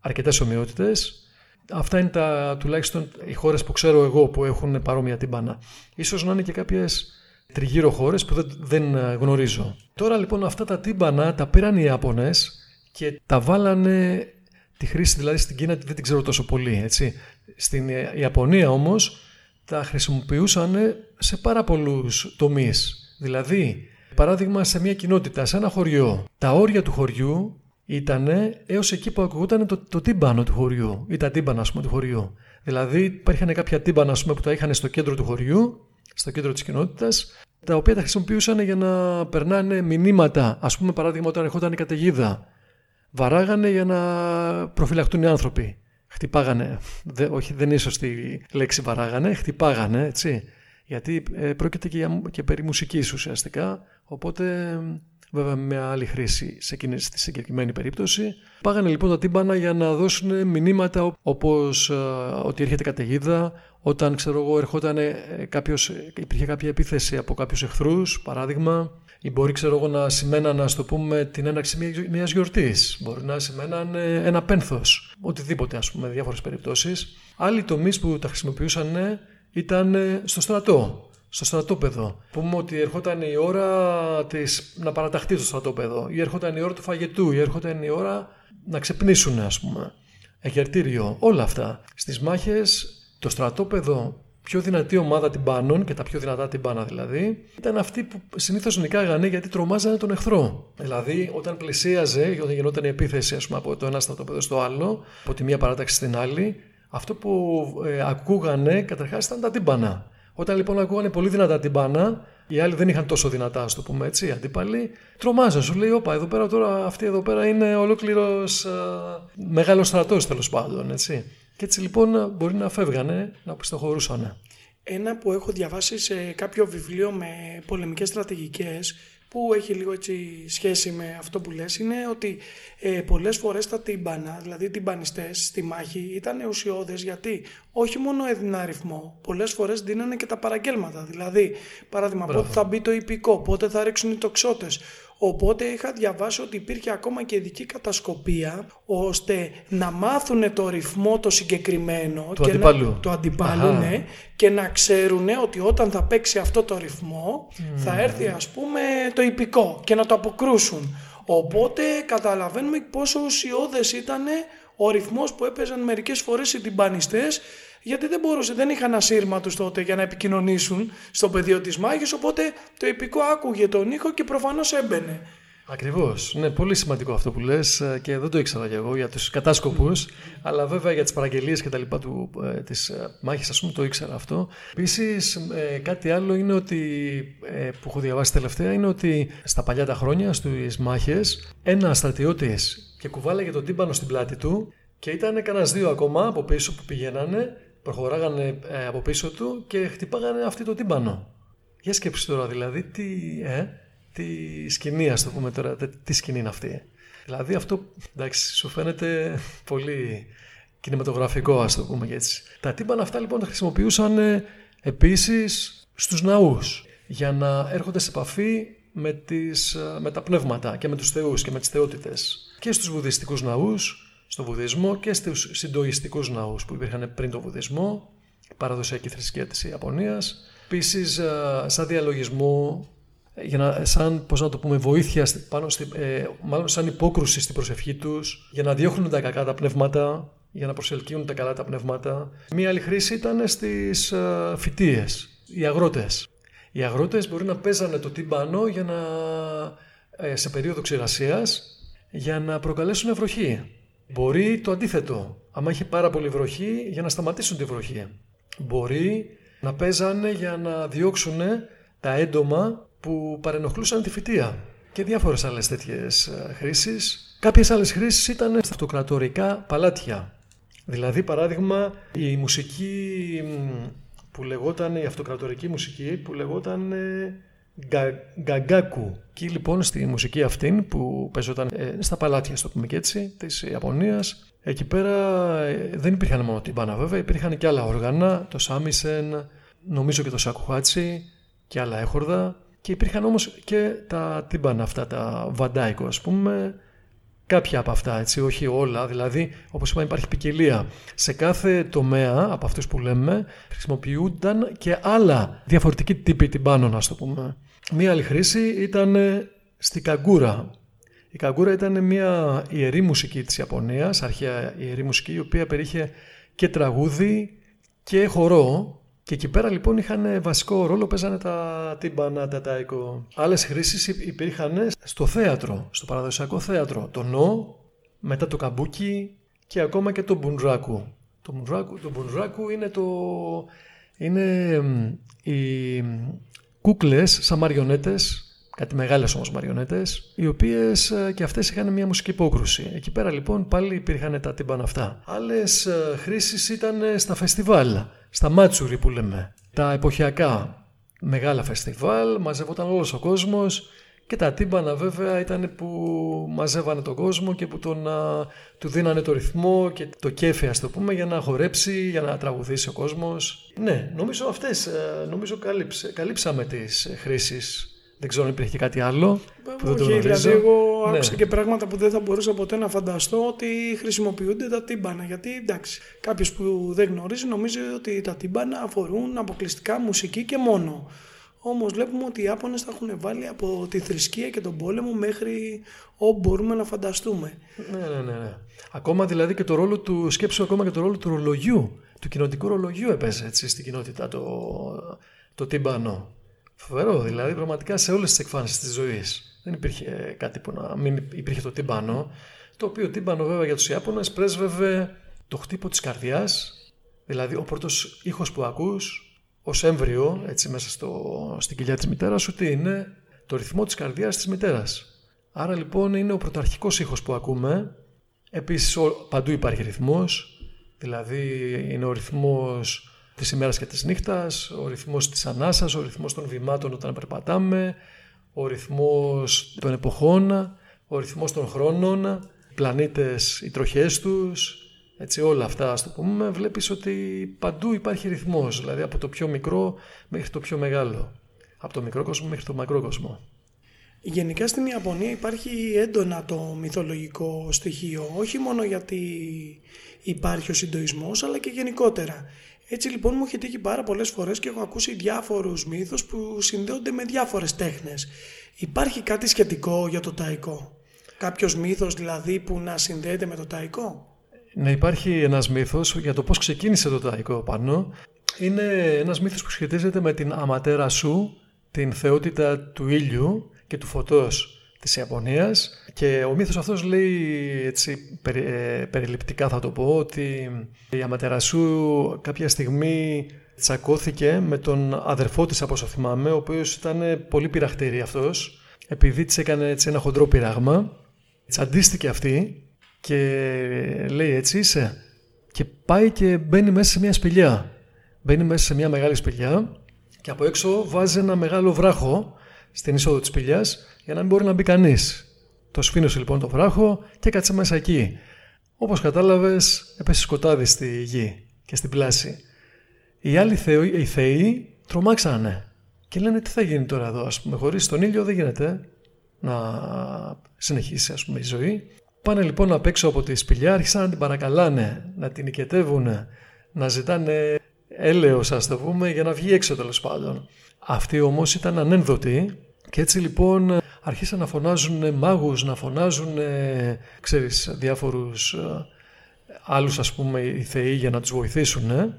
αρκετές ομοιότητες. Αυτά είναι τα, τουλάχιστον οι χώρες που ξέρω εγώ που έχουν παρόμοια τύμπανα. Ίσως να είναι και κάποιες τριγύρω χώρες που δεν, δεν α, γνωρίζω. Τώρα λοιπόν αυτά τα τύμπανα τα πήραν οι Ιάπωνες και τα βάλανε τη χρήση δηλαδή στην Κίνα δεν την ξέρω τόσο πολύ έτσι. Στην Ιαπωνία όμως τα χρησιμοποιούσαν σε πάρα πολλούς τομείς. Δηλαδή Παράδειγμα, σε μια κοινότητα, σε ένα χωριό, τα όρια του χωριού ήταν έως εκεί που ακουγόταν το, το τύμπανο του χωριού ή τα τύμπανα ας πούμε, του χωριού. Δηλαδή, υπήρχαν κάποια τύμπανα ας πούμε, που τα είχαν στο κέντρο του χωριού, στο κέντρο της κοινότητας, τα οποία τα χρησιμοποιούσαν για να περνάνε μηνύματα. Ας πούμε, παράδειγμα, όταν ερχόταν η καταιγίδα, βαράγανε για να προφυλαχτούν οι άνθρωποι. Χτυπάγανε. Δε, όχι, δεν είναι σωστή η λέξη βαράγανε, χτυπάγανε, έτσι. Γιατί ε, πρόκειται και, για, και περί μουσικής ουσιαστικά, οπότε βέβαια με άλλη χρήση σε εκείνη, στη συγκεκριμένη περίπτωση. Πάγανε λοιπόν τα τύμπανα για να δώσουν μηνύματα όπως ε, ότι έρχεται καταιγίδα, όταν ξέρω εγώ ερχόταν ε, κάποιος, υπήρχε κάποια επίθεση από κάποιους εχθρούς, παράδειγμα, ή μπορεί ξέρω εγώ να σημαίναν να το πούμε την έναρξη μιας γιορτής, μπορεί να σημαίναν ένα πένθος, οτιδήποτε ας πούμε, διάφορες περιπτώσεις. Άλλοι τομείς που τα χρησιμοποιούσαν ήταν στο στρατό, στο στρατόπεδο. Πούμε ότι ερχόταν η ώρα της, να παραταχθεί στο στρατόπεδο ή ερχόταν η ώρα του φαγητού ή ερχόταν η ώρα να ξεπνήσουν ας πούμε. Εγερτήριο, όλα αυτά. Στις μάχες το στρατόπεδο πιο δυνατή ομάδα τυμπάνων και τα πιο δυνατά τυμπάνα δηλαδή ήταν αυτοί που συνήθως νικάγανε γιατί τρομάζανε τον εχθρό. Δηλαδή όταν πλησίαζε, όταν γινόταν η επίθεση ας πούμε, από το ένα στρατόπεδο στο άλλο, από τη μία παράταξη στην άλλη, αυτό που ε, ακούγανε καταρχάς ήταν τα τύμπανα. Όταν λοιπόν ακούγανε πολύ δυνατά τυμπάνα, οι άλλοι δεν είχαν τόσο δυνατά, ας το πούμε έτσι, αντίπαλοι, τρομάζαν. Σου λέει: Όπα, εδώ πέρα τώρα, αυτή εδώ πέρα είναι ολόκληρος μεγάλος στρατός τέλος πάντων, έτσι. Και έτσι λοιπόν μπορεί να φεύγανε, να πιστοχωρούσαν. Ένα που έχω διαβάσει σε κάποιο βιβλίο με πολεμικές στρατηγικές που έχει λίγο έτσι σχέση με αυτό που λες είναι ότι ε, πολλές φορές τα τύμπανα, δηλαδή οι τυμπανιστές στη μάχη ήταν ουσιώδες γιατί όχι μόνο έδιναν αριθμό, πολλές φορές δίνανε και τα παραγγέλματα. Δηλαδή, παράδειγμα, πότε θα μπει το υπηκό, πότε θα ρίξουν οι τοξότες, Οπότε είχα διαβάσει ότι υπήρχε ακόμα και ειδική κατασκοπία ώστε να μάθουν το ρυθμό το συγκεκριμένο του αντιπάλου, να, το αντιπάλου ναι, και να ξέρουν ότι όταν θα παίξει αυτό το ρυθμό θα έρθει ας πούμε το υπηκό και να το αποκρούσουν. Οπότε καταλαβαίνουμε πόσο ουσιώδες ήταν ο ρυθμός που έπαιζαν μερικές φορές οι τυμπανιστές γιατί δεν μπορούσε, δεν είχαν ασύρμα τους τότε για να επικοινωνήσουν στο πεδίο της μάχης, οπότε το υπηκό άκουγε τον ήχο και προφανώς έμπαινε. Ακριβώς. Είναι πολύ σημαντικό αυτό που λες ε, και δεν το ήξερα κι εγώ για τους κατάσκοπους, αλλά βέβαια για τις παραγγελίες και τα λοιπά της ε, μάχης, ας πούμε, το ήξερα αυτό. Επίσης, ε, κάτι άλλο είναι ότι, που έχω διαβάσει τελευταία είναι ότι στα παλιά τα χρόνια, στις μάχες, ένα στρατιώτης και κουβάλαγε τον τύμπανο στην πλάτη του και ήταν κανένας δύο ακόμα από πίσω που πηγαίνανε προχωράγανε ε, από πίσω του και χτυπάγανε αυτή το τύμπανο. Για σκέψη τώρα δηλαδή, τι, ε, τι σκηνή ας το πούμε τώρα, τι σκηνή είναι αυτή. Δηλαδή αυτό, εντάξει, σου φαίνεται πολύ κινηματογραφικό ας το πούμε έτσι. Τα τύμπανα αυτά λοιπόν τα χρησιμοποιούσαν ε, επίσης στους ναούς για να έρχονται σε επαφή με, τις, ε, με τα πνεύματα και με τους θεούς και με τις θεότητες. Και στους βουδιστικούς ναούς στο Βουδισμό και στους συντοιστικούς ναούς που υπήρχαν πριν το Βουδισμό, παραδοσιακή θρησκεία της Ιαπωνίας. Επίσης, σαν διαλογισμό, για να, σαν πώς να το πούμε, βοήθεια, πάνω στη, ε, μάλλον σαν υπόκρουση στην προσευχή τους, για να διώχνουν τα κακά τα πνεύματα, για να προσελκύουν τα καλά τα πνεύματα. Μία άλλη χρήση ήταν στις ε, φυτίες, οι αγρότες. Οι αγρότες μπορεί να παίζανε το τύμπανο για να, ε, σε περίοδο ξηρασίας για να προκαλέσουν ευροχή. Μπορεί το αντίθετο. Άμα έχει πάρα πολύ βροχή, για να σταματήσουν τη βροχή. Μπορεί να παίζανε για να διώξουν τα έντομα που παρενοχλούσαν τη φυτεία. Και διάφορες άλλες τέτοιες χρήσεις. Κάποιες άλλες χρήσεις ήταν στα αυτοκρατορικά παλάτια. Δηλαδή, παράδειγμα, η μουσική που λεγόταν, η αυτοκρατορική μουσική που λεγόταν γκαγκάκου. Και λοιπόν στη μουσική αυτή που παίζονταν ε, στα παλάτια, στο πούμε και έτσι, της Ιαπωνίας, εκεί πέρα ε, δεν υπήρχαν μόνο τύμπανα βέβαια, υπήρχαν και άλλα όργανα, το σάμισεν, νομίζω και το σακουχάτσι και άλλα έχορδα. Και υπήρχαν όμως και τα τύμπανα αυτά, τα βαντάικο ας πούμε, κάποια από αυτά, έτσι, όχι όλα. Δηλαδή, όπως είπαμε, υπάρχει ποικιλία. Σε κάθε τομέα από αυτούς που λέμε χρησιμοποιούνταν και άλλα διαφορετικοί τύποι τυμπάνων, να το πούμε. Μία άλλη χρήση ήταν στη καγκούρα. Η καγκούρα ήταν μια ιερή μουσική της Ιαπωνίας, αρχαία ιερή μουσική, η οποία περιείχε και τραγούδι και χορό. Και εκεί πέρα λοιπόν είχαν βασικό ρόλο, παίζανε τα τύμπανα, τα τάικο. Άλλες χρήσεις υπήρχαν στο θέατρο, στο παραδοσιακό θέατρο. Το νο, μετά το καμπούκι και ακόμα και το μπουντράκου. Το μπουντράκου, το μπουντράκου είναι το... Είναι η κούκλες σαν μαριονέτες, κάτι μεγάλες όμως μαριονέτες, οι οποίες ε, και αυτές είχαν μια μουσική υπόκρουση. Εκεί πέρα λοιπόν πάλι υπήρχαν τα τύμπανα αυτά. Άλλες ε, χρήσεις ήταν στα φεστιβάλ, στα μάτσουρι που λέμε, τα εποχιακά μεγάλα φεστιβάλ, μαζεύονταν όλος ο κόσμος και τα τύμπανα βέβαια ήταν που μαζεύανε τον κόσμο και που τον, του δίνανε το ρυθμό και το κέφι ας το πούμε για να χορέψει, για να τραγουδήσει ο κόσμος. Ναι, νομίζω αυτές, ε, νομίζω καλύψε, καλύψαμε τις χρήσεις. Δεν ξέρω αν υπήρχε κάτι άλλο που δεν το γνωρίζω. Δηλαδή εγώ ναι. άκουσα και πράγματα που δεν θα μπορούσα ποτέ να φανταστώ ότι χρησιμοποιούνται τα τύμπανα. Γιατί εντάξει, κάποιος που δεν γνωρίζει νομίζει ότι τα τύμπανα αφορούν αποκλειστικά μουσική και μόνο. Όμως βλέπουμε ότι οι Ιάπωνες τα έχουν βάλει από τη θρησκεία και τον πόλεμο μέχρι όπου μπορούμε να φανταστούμε. Ναι, ναι, ναι. ναι. Ακόμα δηλαδή και το ρόλο του, σκέψου ακόμα και το ρόλο του ρολογιού, του κοινοτικού ρολογιού έπαιζε έτσι στην κοινότητα το, το τύμπανο. Φοβερό, δηλαδή πραγματικά σε όλες τις εκφάνσεις της ζωής. Δεν υπήρχε κάτι που να μην υπήρχε το τύμπανο. Το οποίο τύμπανο βέβαια για τους Ιάπωνες πρέσβευε το χτύπο της καρδιάς, δηλαδή ο πρώτος ήχος που ακούς ως έμβριο, έτσι μέσα στο, στην κοιλιά της μητέρας σου, τι είναι; Το ρυθμό της καρδιάς της μητέρας. Άρα λοιπόν είναι ο πρωταρχικός ήχος που ακούμε. Επίσης παντού υπάρχει ρυθμός, δηλαδή είναι ο ρυθμός της ημέρας και της νύχτας, ο ρυθμός της ανάσας, ο ρυθμός των βημάτων όταν περπατάμε, ο ρυθμός των εποχών, ο ρυθμός των χρόνων, οι πλανήτες, οι τροχές τους, έτσι όλα αυτά ας το πούμε, βλέπεις ότι παντού υπάρχει ρυθμός, δηλαδή από το πιο μικρό μέχρι το πιο μεγάλο, από το μικρό κόσμο μέχρι το μακρό κόσμο. Γενικά στην Ιαπωνία υπάρχει έντονα το μυθολογικό στοιχείο, όχι μόνο γιατί υπάρχει ο συντοισμός, αλλά και γενικότερα. Έτσι λοιπόν μου έχει τύχει πάρα πολλές φορές και έχω ακούσει διάφορους μύθους που συνδέονται με διάφορες τέχνες. Υπάρχει κάτι σχετικό για το ταϊκό; Κάποιος μύθος δηλαδή που να συνδέεται με το ταϊκό; Ναι, υπάρχει ένας μύθος για το πώς ξεκίνησε το ταϊκό πάνω. Είναι ένας μύθος που σχετίζεται με την αματέρα σου, την θεότητα του ήλιου και του φωτός της Ιαπωνίας. Και ο μύθος αυτός λέει έτσι ε, περιληπτικά θα το πω ότι η Αματερασού κάποια στιγμή τσακώθηκε με τον αδερφό της από όσο θυμάμαι ο οποίος ήταν πολύ πειραχτήρι αυτός. Επειδή της έκανε έτσι ένα χοντρό πειράγμα τσαντίστηκε αυτή και λέει έτσι είσαι και πάει και μπαίνει μέσα σε μια σπηλιά. Μπαίνει μέσα σε μια μεγάλη σπηλιά και από έξω βάζει ένα μεγάλο βράχο στην είσοδο της σπηλιάς για να μην μπορεί να μπει κανείς. Το σφήνωσε λοιπόν το βράχο και κάτσε μέσα εκεί. Όπως κατάλαβες έπεσε σκοτάδι στη γη και στην πλάση. Οι άλλοι θεοί, οι θεοί τρομάξανε και λένε τι θα γίνει τώρα εδώ ας πούμε χωρίς τον ήλιο δεν γίνεται να συνεχίσει ας πούμε η ζωή. Πάνε λοιπόν απ' έξω από τη σπηλιά, άρχισαν να την παρακαλάνε, να την οικετεύουν, να ζητάνε έλεος ας το πούμε για να βγει έξω τέλος πάντων. Αυτοί όμως ήταν ανένδοτοι και έτσι λοιπόν αρχίσαν να φωνάζουν μάγους, να φωνάζουν, ξέρεις, διάφορους ε, άλλους ας πούμε οι θεοί για να τους βοηθήσουν, ε,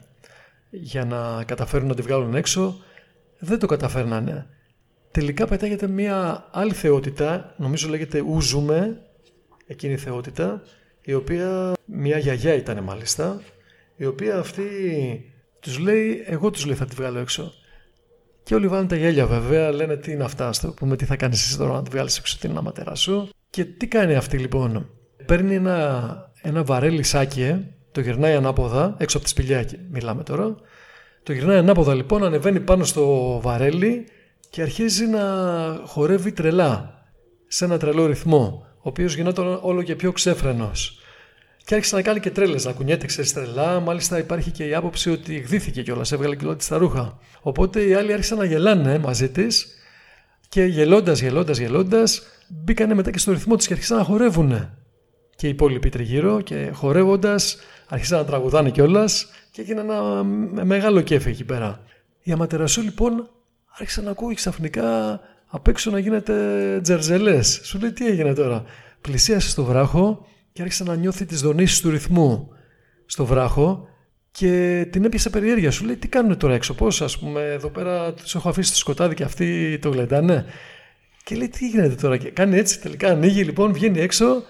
για να καταφέρουν να τη βγάλουν έξω. Δεν το καταφέρνανε. Τελικά πετάγεται μια άλλη θεότητα, νομίζω λέγεται Ούζουμε, εκείνη η θεότητα, η οποία μια γιαγιά ήταν μάλιστα, η οποία αυτή τους λέει, εγώ τους λέει θα τη βγάλω έξω. Και όλοι βάλουν τα γέλια βέβαια, λένε τι είναι αυτά, στο πούμε τι θα κάνεις εσύ τώρα να τη βγάλεις έξω την αματέρα σου. Και τι κάνει αυτή λοιπόν; Παίρνει ένα, ένα βαρέλι σάκιε, το γυρνάει ανάποδα, έξω από τη σπηλιά μιλάμε τώρα. Το γυρνάει ανάποδα λοιπόν, ανεβαίνει πάνω στο βαρέλι και αρχίζει να χορεύει τρελά, σε ένα τρελό ρυθμό, ο οποίος γινόταν όλο και πιο ξέφρενος. Και άρχισε να κάνει και τρέλες, να κουνιέται ξέρεις τρελά. Μάλιστα υπάρχει και η άποψη ότι εκδίθηκε κιόλας, έβγαλε κιόλα τη στα ρούχα. Οπότε οι άλλοι άρχισαν να γελάνε μαζί της και γελώντας, γελώντας, γελώντας, μπήκανε μετά και στο ρυθμό τη και άρχισαν να χορεύουν. Και οι υπόλοιποι τριγύρω και χορεύοντας, άρχισαν να τραγουδάνε κιόλας και έγινε ένα μεγάλο κέφι εκεί πέρα. Η Αματερασού λοιπόν άρχισε να ακούει ξαφνικά απ' έξω να γίνεται τζερζελές. Σου λέει τι έγινε τώρα; Πλησίασε στο βράχο και άρχισε να νιώθει τις δονήσεις του ρυθμού στο βράχο και την έπιασε περιέργεια. Σου λέει τι κάνουν τώρα έξω, πώς ας πούμε εδώ πέρα τους έχω αφήσει στο σκοτάδι και αυτοί το γλεντάνε. Και λέει τι γίνεται τώρα και κάνει έτσι τελικά ανοίγει λοιπόν, βγαίνει έξω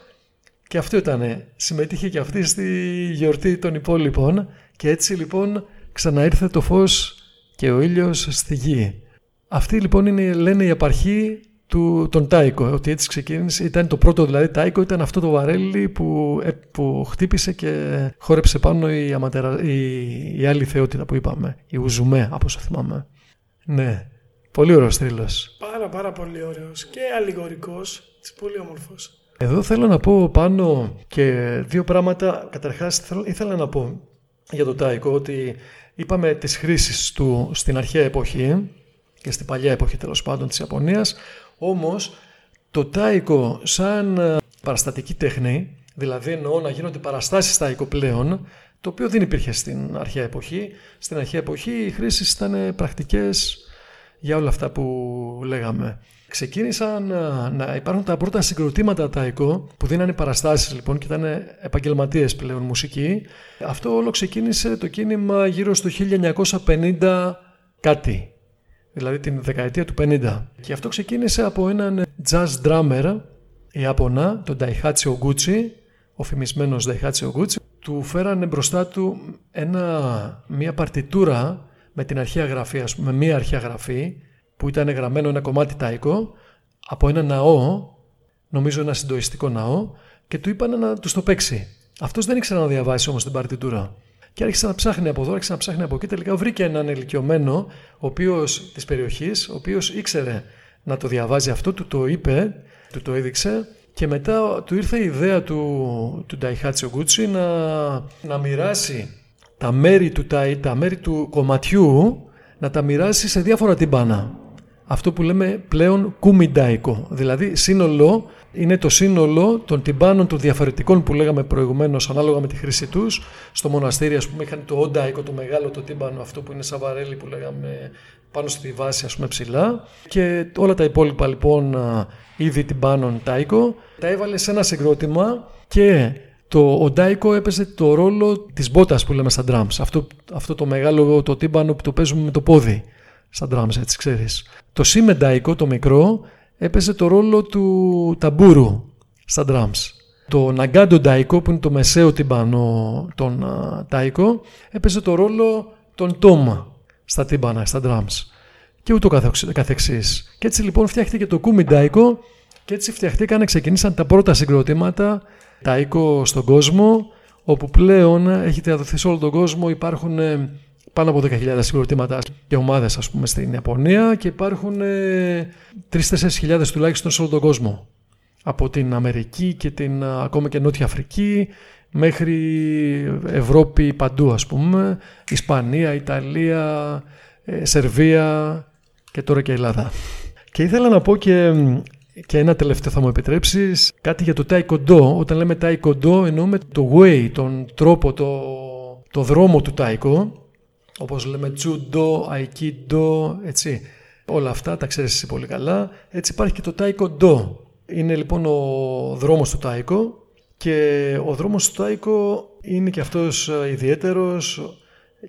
και αυτό ήταν. Συμμετείχε και αυτή στη γιορτή των υπόλοιπων και έτσι λοιπόν ξαναήρθε το φως και ο ήλιος στη γη. Αυτή λοιπόν είναι λένε η απαρχή του, τον Τάικο, ότι έτσι ξεκίνησε. Ήταν το πρώτο δηλαδή Τάικο, ήταν αυτό το βαρέλι που, ε, που χτύπησε και χόρεψε πάνω η, αματερα, η, η άλλη θεότητα που είπαμε, η Ουζουμέ, από όσο θυμάμαι. Ναι, πολύ ωραίος θρύλος. Πάρα πάρα πολύ ωραίος και αλληγορικός, πολύ όμορφος. Εδώ θέλω να πω πάνω και δύο πράγματα. Καταρχάς ήθελα να πω για το Τάικο ότι είπαμε τις χρήσεις του στην αρχαία εποχή και στην παλιά εποχή τέλος πάντων της Ιαπωνίας όμως το τάικο σαν ε, παραστατική τέχνη, δηλαδή εννοώ να γίνονται παραστάσεις τάικο πλέον, το οποίο δεν υπήρχε στην αρχαία εποχή. Στην αρχαία εποχή οι χρήσεις ήταν πρακτικές για όλα αυτά που λέγαμε. Ξεκίνησαν να, ε, να υπάρχουν τα πρώτα συγκροτήματα τάικο που δίνανε παραστάσεις λοιπόν και ήταν επαγγελματίες πλέον μουσική. Αυτό όλο ξεκίνησε το κίνημα γύρω στο 1950 κάτι δηλαδή την δεκαετία του 50. Και αυτό ξεκίνησε από έναν jazz drummer Ιάπωνα, τον Daihatsu Oguchi, ο φημισμένος Daihatsu Oguchi. Του φέρανε μπροστά του ένα, μια παρτιτούρα με την αρχαία γραφή, ας πούμε, μια αρχαία γραφή που ήταν γραμμένο ένα κομμάτι τάικο από ένα ναό, νομίζω ένα συντοιστικό ναό και του είπαν να τους το παίξει. Αυτός δεν ήξερε να διαβάσει όμως την παρτιτούρα. Και άρχισε να ψάχνει από εδώ, άρχισε να ψάχνει από εκεί. Τελικά βρήκε έναν ηλικιωμένο της περιοχής, ο οποίος ήξερε να το διαβάζει αυτό, του το είπε, του το έδειξε και μετά του ήρθε η ιδέα του, του Daihatsu Gucci να, να μοιράσει τα μέρη του, τα, τα μέρη του κομματιού να τα μοιράσει σε διάφορα τυμπάνα. Αυτό που λέμε πλέον κουμιντάικο, δηλαδή σύνολο είναι το σύνολο των τυμπάνων των διαφορετικών που λέγαμε προηγουμένως, ανάλογα με τη χρήση τους. Στο μοναστήρι, ας πούμε, είχαν το οντάικο, το μεγάλο το τύμπανο, αυτό που είναι σαν βαρέλι που λέγαμε πάνω στη βάση, ας πούμε, ψηλά. Και όλα τα υπόλοιπα λοιπόν είδη τυμπάνων τάικο, τα έβαλε σε ένα συγκρότημα και το οντάικο έπαιζε το ρόλο της μπότας που λέμε στα drums. Αυτό, αυτό το μεγάλο το τύμπανο που το παίζουμε με το πόδι στα drums, έτσι ξέρεις. Το σιμεντάικο, το μικρό, έπαιζε το ρόλο του ταμπούρου στα drums. Το ναγκάντο ντάικο που είναι το μεσαίο τύμπανο των τάικο έπαιζε το ρόλο των τόμα στα τύμπανα, στα drums και ούτω καθεξής. Και έτσι λοιπόν φτιάχτηκε το κούμι ντάικο και έτσι φτιαχτήκαν, ξεκινήσαν τα πρώτα συγκροτήματα τάικο στον κόσμο όπου πλέον έχει διαδοθεί σε όλο τον κόσμο υπάρχουν ε, πάνω από 10.000 συγκροτήματα και ομάδες, ας πούμε, στην Ιαπωνία και υπάρχουν ε, 3-4 τουλάχιστον σε όλο τον κόσμο. Από την Αμερική και την ακόμα και Νότια Αφρική μέχρι Ευρώπη παντού, ας πούμε, Ισπανία, Ιταλία, ε, Σερβία και τώρα και Ελλάδα. Και ήθελα να πω και, και ένα τελευταίο θα μου επιτρέψεις, κάτι για το Taekwondo. Όταν λέμε Taekwondo εννοούμε το way, τον τρόπο, το, το δρόμο του Taekwondo όπως λέμε τζούντο, aikido, έτσι. Όλα αυτά τα ξέρεις εσύ πολύ καλά. Έτσι υπάρχει και το taekwondo. Είναι λοιπόν ο δρόμος του τάικο και ο δρόμος του τάικο είναι και αυτός ε, ιδιαίτερος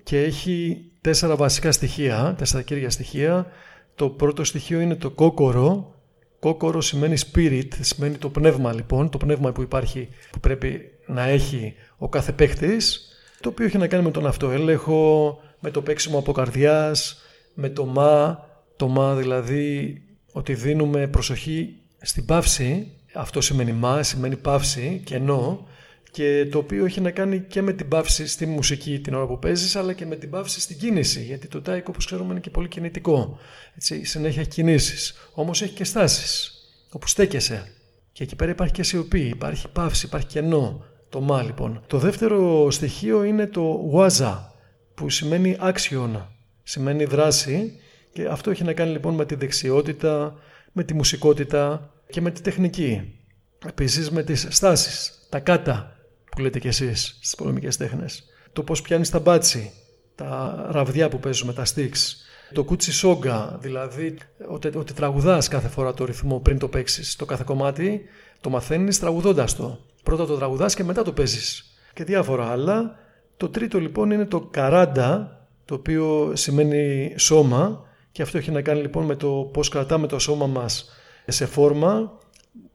και έχει τέσσερα βασικά στοιχεία, τέσσερα κύρια στοιχεία. Το πρώτο στοιχείο είναι το κόκορο. Κόκορο σημαίνει spirit, σημαίνει το πνεύμα λοιπόν, το πνεύμα που υπάρχει που πρέπει να έχει ο κάθε παίχτης, το οποίο έχει να κάνει με τον αυτοέλεγχο, με το παίξιμο από καρδιάς, με το μα, το μα δηλαδή ότι δίνουμε προσοχή στην παύση, αυτό σημαίνει μα, σημαίνει παύση, κενό, και το οποίο έχει να κάνει και με την παύση στη μουσική την ώρα που παίζεις, αλλά και με την παύση στην κίνηση, γιατί το τάικο όπως ξέρουμε είναι και πολύ κινητικό, έτσι, συνέχεια έχει κινήσεις, όμως έχει και στάσεις, όπου στέκεσαι. Και εκεί πέρα υπάρχει και σιωπή, υπάρχει παύση, υπάρχει κενό, το μα λοιπόν. Το δεύτερο στοιχείο είναι το βάζα, που σημαίνει άξιον, σημαίνει δράση και αυτό έχει να κάνει λοιπόν με τη δεξιότητα, με τη μουσικότητα και με τη τεχνική. Επίσης με τις στάσεις, τα κάτα που λέτε κι εσείς στις πολεμικές τέχνες. Το πώς πιάνεις τα μπάτσι, τα ραβδιά που παίζουμε, τα sticks. Το κούτσι σόγκα, δηλαδή ότι, ότι τραγουδάς κάθε φορά το ρυθμό πριν το παίξεις. Το κάθε κομμάτι το μαθαίνεις τραγουδώντας το. Πρώτα το τραγουδάς και μετά το παίζεις. Και διάφορα άλλα το τρίτο λοιπόν είναι το καράντα, το οποίο σημαίνει σώμα και αυτό έχει να κάνει λοιπόν με το πώς κρατάμε το σώμα μας σε φόρμα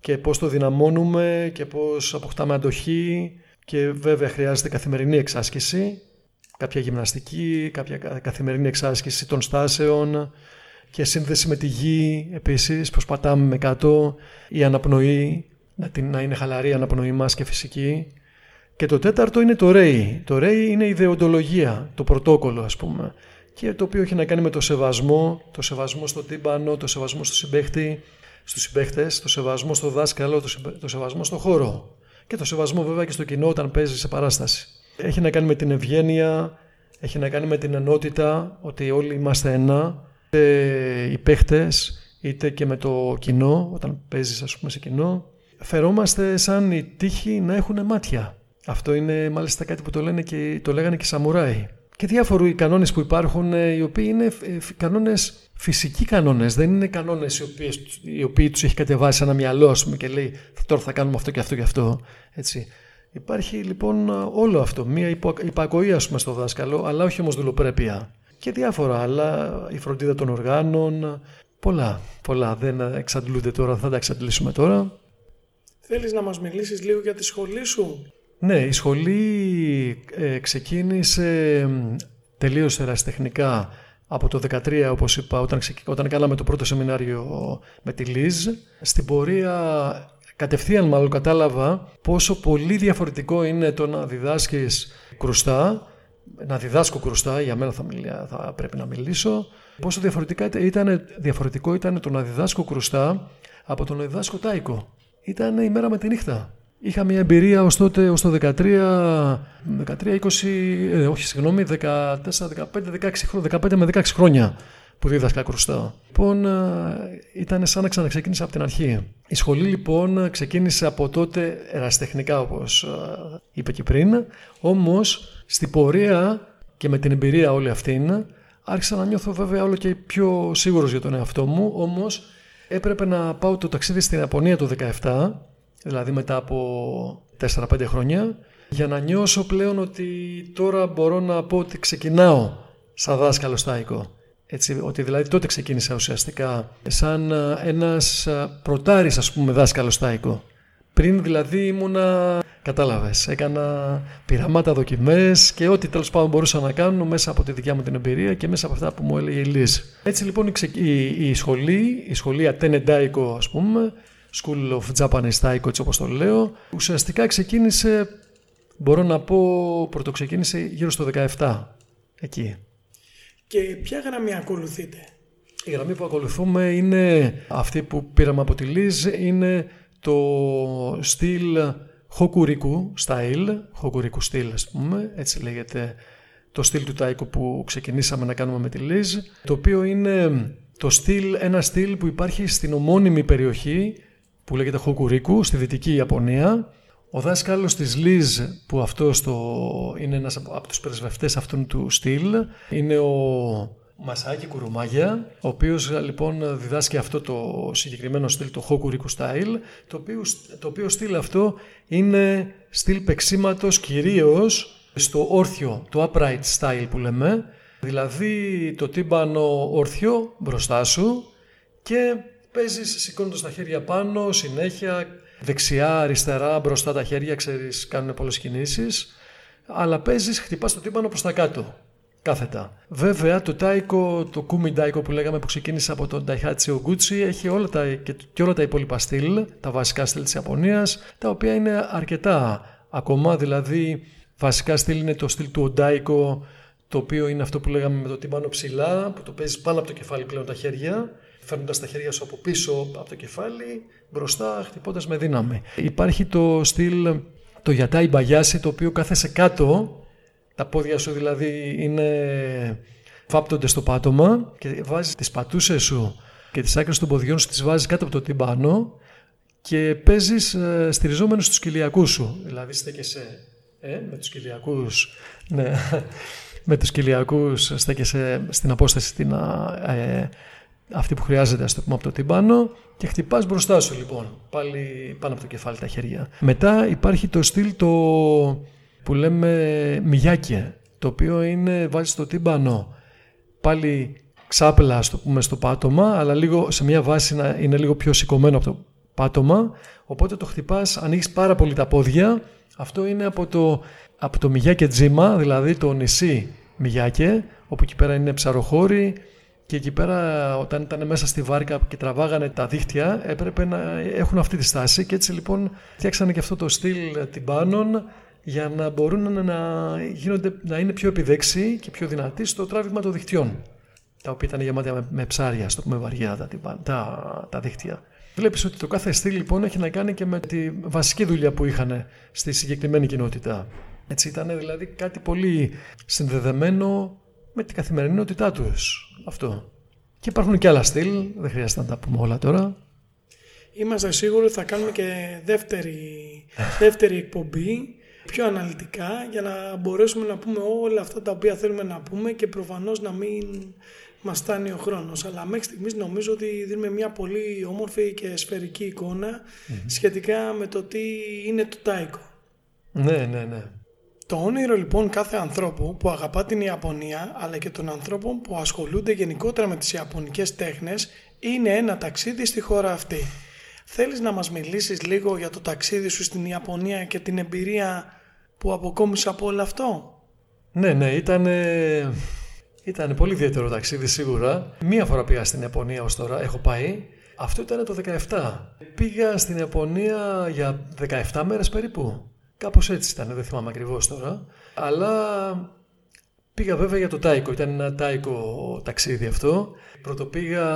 και πώς το δυναμώνουμε και πώς αποκτάμε αντοχή. Και βέβαια χρειάζεται καθημερινή εξάσκηση, κάποια γυμναστική, κάποια καθημερινή εξάσκηση των στάσεων και σύνδεση με τη γη επίσης, πώς πατάμε με κάτω, η αναπνοή, να είναι χαλαρή η αναπνοή μας και φυσική και το τέταρτο είναι το ΡΕΙ. Το ΡΕΙ είναι η ιδεοντολογία, το πρωτόκολλο ας πούμε. Και το οποίο έχει να κάνει με το σεβασμό, το σεβασμό στο τύμπανο, το σεβασμό στο συμπαίχτη, στους συμπαίχτες, το σεβασμό στο δάσκαλο, το σεβασμό στο χώρο. Και το σεβασμό βέβαια και στο κοινό όταν παίζει σε παράσταση. Έχει να κάνει με την ευγένεια, έχει να κάνει με την ενότητα, ότι όλοι είμαστε ένα, είτε οι παίχτες, είτε και με το κοινό, όταν παίζεις ας πούμε σε κοινό. Φερόμαστε σαν οι τύχοι να έχουν μάτια. Αυτό είναι μάλιστα κάτι που το, λένε και, το λέγανε και οι Σαμουράι. Και διάφοροι κανόνες που υπάρχουν, ε, οι οποίοι είναι ε, κανόνες φυσικοί κανόνες. Δεν είναι κανόνες οι, οι οποίοι τους έχει κατεβάσει ένα μυαλό, πούμε, και λέει τώρα θα κάνουμε αυτό και αυτό και αυτό. Έτσι. Υπάρχει λοιπόν όλο αυτό. Μία υπακοή, ας πούμε, στο δάσκαλο, αλλά όχι όμως δουλοπρέπεια. Και διάφορα άλλα, η φροντίδα των οργάνων. Πολλά, πολλά. Δεν εξαντλούνται τώρα, θα τα εξαντλήσουμε τώρα. Θέλεις να μας μιλήσεις λίγο για τη σχολή σου; Ναι, η σχολή ε, ξεκίνησε τελείως ερασιτεχνικά από το 2013, όπως είπα, όταν, όταν κάναμε το πρώτο σεμινάριο με τη Λίζ. Στην πορεία κατευθείαν μάλλον κατάλαβα πόσο πολύ διαφορετικό είναι το να διδάσκεις κρουστά, να διδάσκω κρουστά, για μένα θα, μιλία, θα πρέπει να μιλήσω, Πόσο διαφορετικά ήταν, διαφορετικό ήταν το να διδάσκω κρουστά από το να διδάσκω τάικο. Ήταν η μέρα με τη νύχτα. Είχα μια εμπειρία ως τότε, ως το 13, 13 20, ε, όχι συγγνώμη, 14, 15, 16 χρόνια, 15 με 16 χρόνια που δίδασκα κρουστά. Λοιπόν, ε, ήταν σαν να ξαναξεκίνησα από την αρχή. Η σχολή λοιπόν ξεκίνησε από τότε εραστεχνικά όπως ε, είπε και πριν, όμως στην πορεία και με την εμπειρία όλη αυτήν άρχισα να νιώθω βέβαια όλο και πιο σίγουρος για τον εαυτό μου, όμως έπρεπε να πάω το ταξίδι στην Ιαπωνία το 17, δηλαδή μετά από 4-5 χρόνια, για να νιώσω πλέον ότι τώρα μπορώ να πω ότι ξεκινάω σαν δάσκαλο στάικο. Έτσι, ότι δηλαδή τότε ξεκίνησα ουσιαστικά σαν ένας προτάρης ας πούμε δάσκαλος στάικο. Πριν δηλαδή ήμουνα, κατάλαβες, έκανα πειραμάτα δοκιμές και ό,τι τέλος πάντων μπορούσα να κάνω μέσα από τη δικιά μου την εμπειρία και μέσα από αυτά που μου έλεγε η Λίζ. Έτσι λοιπόν η, η, σχολή, η σχολή Ατένε Daiko ας πούμε, School of Japanese Taiko έτσι όπως το λέω, ουσιαστικά ξεκίνησε, μπορώ να πω, πρωτοξεκίνησε γύρω στο 17, εκεί. Και ποια γραμμή ακολουθείτε; Η γραμμή που ακολουθούμε είναι αυτή που πήραμε από τη Λίζ, είναι το στυλ Hokuriku style, Hokuriku στυλ ας πούμε, έτσι λέγεται το στυλ του Τάικο που ξεκινήσαμε να κάνουμε με τη Λίζ, το οποίο είναι το στυλ, ένα στυλ που υπάρχει στην ομώνυμη περιοχή που λέγεται Hokuriku, στη Δυτική Ιαπωνία. Ο δάσκαλος της Λίζ, που αυτός το, είναι ένας από τους πρεσβευτές αυτού του στυλ, είναι ο Μασάκι Κουρουμάγια, ο οποίος λοιπόν διδάσκει αυτό το συγκεκριμένο στυλ, το Hokuriku style, το οποίο, το οποίο στυλ αυτό είναι στυλ πεξίματος κυρίως στο όρθιο, το upright style που λέμε, δηλαδή το τύμπανο όρθιο μπροστά σου και παίζεις σηκώνοντας τα χέρια πάνω, συνέχεια, δεξιά, αριστερά, μπροστά τα χέρια, ξέρεις, κάνουν πολλές κινήσεις, αλλά παίζεις, χτυπάς το τύμπανο προς τα κάτω κάθετα. Βέβαια το τάικο, το κούμι τάικο που λέγαμε που ξεκίνησε από τον Daihatsu Gucci έχει όλα τα, και, και όλα τα υπόλοιπα στυλ, τα βασικά στυλ της Ιαπωνίας, τα οποία είναι αρκετά ακόμα, δηλαδή βασικά στυλ είναι το στυλ του Οντάικο, το οποίο είναι αυτό που λέγαμε με το τυμπάνο ψηλά, που το παίζεις πάνω από το κεφάλι πλέον τα χέρια, φέρνοντας τα χέρια σου από πίσω από το κεφάλι, μπροστά χτυπώντας με δύναμη. Υπάρχει το στυλ το γιατάι μπαγιάσι, το οποίο κάθεσε κάτω τα πόδια σου δηλαδή είναι φάπτονται στο πάτωμα και βάζεις τις πατούσες σου και τις άκρες των ποδιών σου τις βάζεις κάτω από το τυμπάνο και παίζεις ε, στηριζόμενος στους κοιλιακούς σου. Δηλαδή στέκεσαι ε, με τους κοιλιακούς, ναι, με τους κοιλιακούς στέκεσαι στην απόσταση την, ε, αυτή που χρειάζεται ας το πούμε από το τυμπάνο και χτυπάς μπροστά σου λοιπόν, πάλι πάνω από το κεφάλι τα χέρια. Μετά υπάρχει το στυλ το που λέμε μιγιάκια, το οποίο είναι, βάζεις το τύμπανο πάλι ξάπλα στο πούμε στο πάτωμα, αλλά λίγο, σε μια βάση να είναι λίγο πιο σηκωμένο από το πάτωμα, οπότε το χτυπάς, ανοίγεις πάρα πολύ τα πόδια, αυτό είναι από το, από το Μιγιάκε Τζίμα, δηλαδή το νησί Μιγιάκε, όπου εκεί πέρα είναι ψαροχώροι και εκεί πέρα όταν ήταν μέσα στη βάρκα και τραβάγανε τα δίχτυα έπρεπε να έχουν αυτή τη στάση και έτσι λοιπόν φτιάξανε και αυτό το στυλ τυμπάνων για να μπορούν να, γίνονται, να είναι πιο επιδέξιοι και πιο δυνατοί στο τράβηγμα των δικτυών. Τα οποία ήταν γεμάτα με, με ψάρια, στο πούμε βαριά τα, τα, τα δίκτυα. Βλέπεις ότι το κάθε στυλ λοιπόν έχει να κάνει και με τη βασική δουλειά που είχαν στη συγκεκριμένη κοινότητα. Έτσι ήταν δηλαδή κάτι πολύ συνδεδεμένο με την καθημερινότητά τους. Αυτό. Και υπάρχουν και άλλα στυλ, δεν χρειάζεται να τα πούμε όλα τώρα. Είμαστε σίγουροι ότι θα κάνουμε και δεύτερη, δεύτερη εκπομπή πιο αναλυτικά για να μπορέσουμε να πούμε όλα αυτά τα οποία θέλουμε να πούμε και προφανώς να μην μας στάνει ο χρόνος. Αλλά μέχρι στιγμής νομίζω ότι δίνουμε μια πολύ όμορφη και σφαιρική σχετικά με το τι είναι το τάικο. Ναι, ναι, ναι. Το όνειρο λοιπόν κάθε ανθρώπου που αγαπά την Ιαπωνία αλλά και των ανθρώπων που ασχολούνται γενικότερα με τις Ιαπωνικές τέχνες είναι ένα ταξίδι στη χώρα αυτή. Θέλεις να μας μιλήσεις λίγο για το ταξίδι σου στην Ιαπωνία και την εμπειρία που αποκόμισε από όλο αυτό; Ναι, ναι, ήταν, ήταν πολύ ιδιαίτερο ταξίδι σίγουρα. Μία φορά πήγα στην Ιαπωνία ως τώρα, έχω πάει. Αυτό ήταν το 17. Πήγα στην Ιαπωνία για 17 μέρες περίπου. Κάπως έτσι ήταν, δεν θυμάμαι ακριβώς τώρα. Αλλά Πήγα βέβαια για το τάικο, ήταν ένα τάικο ταξίδι αυτό. Πρώτο πήγα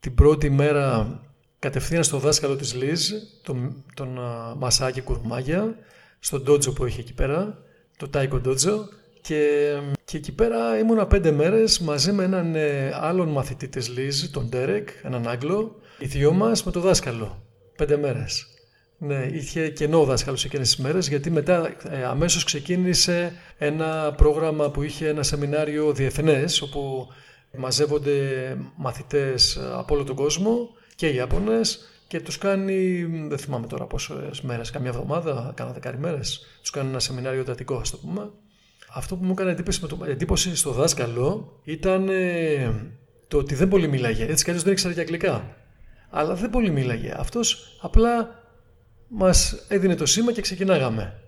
την πρώτη μέρα κατευθείαν στο δάσκαλο της Λίζ, τον, τον Μασάκη Κουρμάγια, στον ντότζο που έχει εκεί πέρα, το τάικο ντότζο. Και, και εκεί πέρα ήμουνα πέντε μέρες μαζί με έναν ε, άλλον μαθητή της Λίζ, τον Ντέρεκ, έναν Άγγλο, οι δυο μας με το δάσκαλο. Πέντε μέρες. Ναι, είχε κενό ο δάσκαλος εκείνες τις μέρες γιατί μετά ε, αμέσως ξεκίνησε ένα πρόγραμμα που είχε ένα σεμινάριο διεθνές όπου μαζεύονται μαθητές από όλο τον κόσμο και οι Ιάπωνες και τους κάνει, δεν θυμάμαι τώρα πόσες μέρες, καμιά εβδομάδα, κάνα δεκάρι μέρες, τους κάνει ένα σεμινάριο εντατικό ας το πούμε. Αυτό που μου έκανε εντύπωση, με το, εντύπωση στο δάσκαλο ήταν ε, το ότι δεν πολύ μίλαγε. Έτσι κι δεν ήξερε και αγγλικά. Αλλά δεν πολύ μίλαγε. Αυτός απλά μας έδινε το σήμα και ξεκινάγαμε.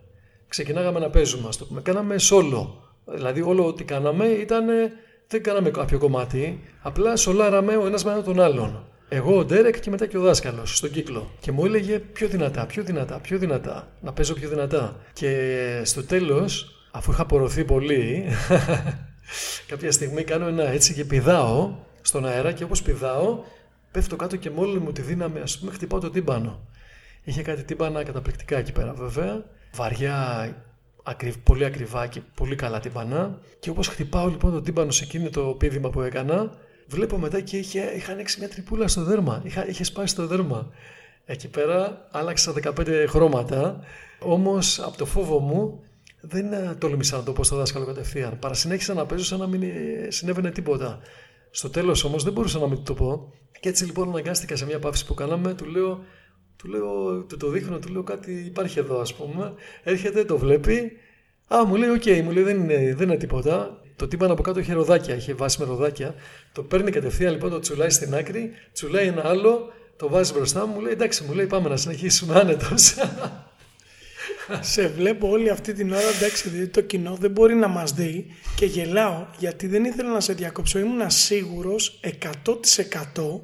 Ξεκινάγαμε να παίζουμε, ας το πούμε. Κάναμε σόλο. Δηλαδή όλο ό,τι κάναμε ήταν, δεν κάναμε κάποιο κομμάτι, απλά σολάραμε ο ένας με τον άλλον. Εγώ, ο Ντέρεκ και μετά και ο δάσκαλος στον κύκλο. Και μου έλεγε πιο δυνατά, πιο δυνατά, πιο δυνατά. Να παίζω πιο δυνατά. Και στο τέλος, αφού είχα απορροθεί πολύ, κάποια στιγμή κάνω ένα έτσι και πηδάω στον αέρα και όπως πηδάω, πέφτω κάτω και με όλη μου τη δύναμη, ας πούμε, χτυπάω το τύμπανο. Είχε κάτι τύμπανα καταπληκτικά εκεί πέρα βέβαια. Βαριά, πολύ ακριβά και πολύ καλά τύμπανα. Και όπως χτυπάω λοιπόν το τύμπανο σε εκείνο το πίδημα που έκανα, βλέπω μετά και είχε, είχα ανοίξει μια τρυπούλα στο δέρμα. Είχα, είχε σπάσει το δέρμα. Εκεί πέρα άλλαξα 15 χρώματα. Όμως από το φόβο μου δεν τόλμησα να το πω στο δάσκαλο κατευθείαν. Παρασυνέχισα να παίζω σαν να μην ε, συνέβαινε τίποτα. Στο τέλος όμως δεν μπορούσα να μην το πω. Και έτσι λοιπόν αναγκάστηκα σε μια παύση που κάναμε, του λέω του λέω, του το δείχνω, του λέω κάτι υπάρχει εδώ ας πούμε. Έρχεται, το βλέπει. Α, μου λέει, OK, okay, μου λέει δεν είναι, δεν είναι τίποτα. Το τύμπανο από κάτω είχε ροδάκια, είχε βάση με ροδάκια. Το παίρνει κατευθείαν λοιπόν, το τσουλάει στην άκρη, τσουλάει ένα άλλο, το βάζει μπροστά μου, μου λέει εντάξει, μου λέει πάμε να συνεχίσουμε άνετος. Σε βλέπω όλη αυτή την ώρα, εντάξει, δηλαδή το κοινό δεν μπορεί να μας δει και γελάω γιατί δεν ήθελα να σε διακόψω. Ήμουν σίγουρος 100%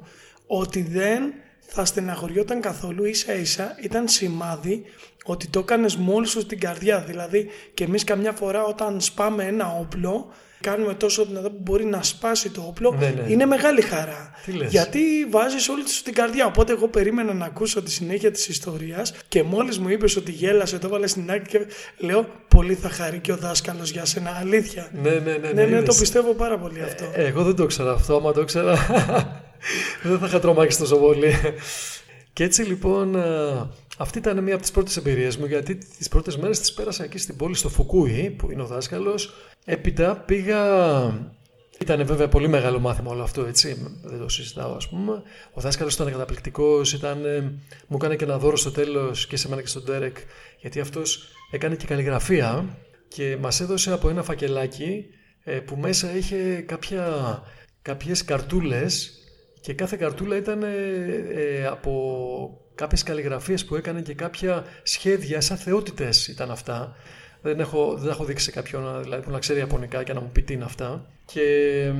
ότι δεν θα στεναχωριόταν καθόλου ίσα ίσα ήταν σημάδι ότι το έκανες μόλι σου στην καρδιά. Δηλαδή και εμείς καμιά φορά όταν σπάμε ένα όπλο κάνουμε τόσο δυνατό που μπορεί να σπάσει το όπλο, ναι, ναι. είναι μεγάλη χαρά. Γιατί βάζεις όλη σου την καρδιά. Οπότε, εγώ περίμενα να ακούσω τη συνέχεια της ιστορίας και μόλις μου είπες ότι γέλασε, το έβαλε στην άκρη και λέω: Πολύ θα χαρεί και ο δάσκαλος για σένα. Αλήθεια. Ναι, ναι, ναι. Ναι, ναι, ναι το πιστεύω πάρα πολύ αυτό. Ε, εγώ δεν το ξέρω αυτό. Άμα το ήξερα, δεν θα είχα τρομάξει τόσο πολύ. Και έτσι λοιπόν, ε, αυτή ήταν μία από τις πρώτες εμπειρίες μου, γιατί τις πρώτες μέρες τις πέρασα εκεί στην πόλη, στο Φουκούι, που είναι ο δάσκαλος. Έπειτα πήγα. Ήταν βέβαια πολύ μεγάλο μάθημα όλο αυτό, έτσι. Δεν το συζητάω, ας πούμε. Ο δάσκαλος ήταν καταπληκτικός, ήταν... Ε, μου έκανε και ένα δώρο στο τέλος και σε μένα και στον Ντέρεκ, γιατί αυτός έκανε και καλλιγραφία και μας έδωσε από ένα φακελάκι ε, που μέσα είχε κάποια, κάποιες καρτούλες και κάθε καρτούλα ήταν ε, ε, από κάποιες καλλιγραφίες που έκανε και κάποια σχέδια σαν θεότητες ήταν αυτά. Δεν έχω, δεν έχω δείξει σε κάποιον δηλαδή, που να ξέρει Ιαπωνικά και να μου πει τι είναι αυτά. Και,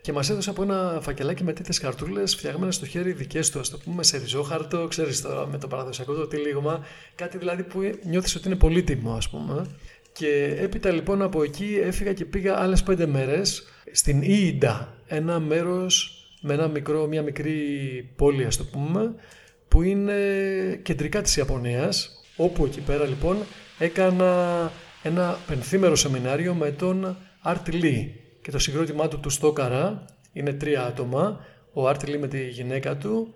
και μας έδωσε από ένα φακελάκι με τέτοιες καρτούλες φτιαγμένες στο χέρι δικές του, ας το πούμε σε ριζόχαρτο, ξέρεις τώρα με το παραδοσιακό το τυλίγμα, κάτι δηλαδή που νιώθεις ότι είναι πολύτιμο ας πούμε. Και έπειτα λοιπόν από εκεί έφυγα και πήγα άλλες πέντε μέρες στην Ίντα, ένα μέρος με ένα μικρό, μια μικρή πόλη ας το πούμε που είναι κεντρικά της Ιαπωνίας όπου εκεί πέρα λοιπόν έκανα ένα πενθήμερο σεμινάριο με τον Art Lee. Και το συγκρότημά του τους Τόκαρα είναι τρία άτομα. Ο Art Lee με τη γυναίκα του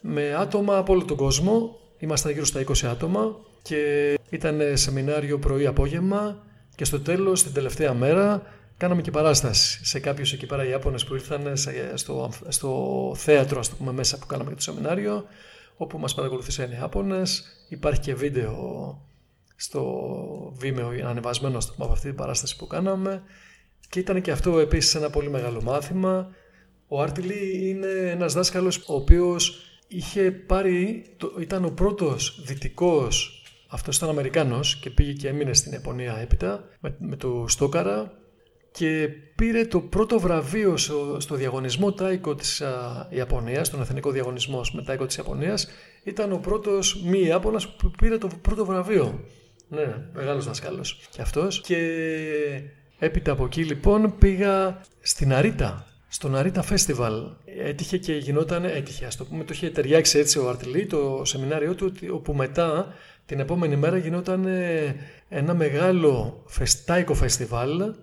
με άτομα από όλο τον κόσμο. Ήμασταν γύρω στα 20 άτομα και ήταν σεμινάριο πρωί-απόγευμα και στο τέλος την τελευταία μέρα Κάναμε και παράσταση σε κάποιους εκεί πέρα Ιάπωνες που ήρθαν στο, στο θέατρο ας το πούμε μέσα που κάναμε και το σεμινάριο όπου μας παρακολουθήσαν οι Ιάπωνες. Υπάρχει και βίντεο στο Vimeo ανεβασμένο από αυτή την παράσταση που κάναμε και ήταν και αυτό επίσης ένα πολύ μεγάλο μάθημα. Ο Άρτιλι είναι ένας δάσκαλος ο οποίος είχε πάρει, ήταν ο πρώτος δυτικός αυτός ήταν Αμερικάνος και πήγε και έμεινε στην Ιαπωνία έπειτα με, με το Στόκαρα και πήρε το πρώτο βραβείο στο, διαγωνισμό Τάικο της α, Ιαπωνίας, τον εθνικό διαγωνισμό με Τάικο της Ιαπωνίας. Ήταν ο πρώτος μη Ιάπωνας που πήρε το πρώτο βραβείο. Ναι, μεγάλος δασκάλος και αυτός. Και Έπειτα από εκεί λοιπόν πήγα στην Αρίτα, στο Αρίτα Festival. Έτυχε και γινόταν, έτυχε ας το πούμε, το είχε ταιριάξει έτσι ο Αρτιλή, το σεμινάριό του, όπου μετά την επόμενη μέρα γινόταν ένα μεγάλο φεστάικο φεστιβάλ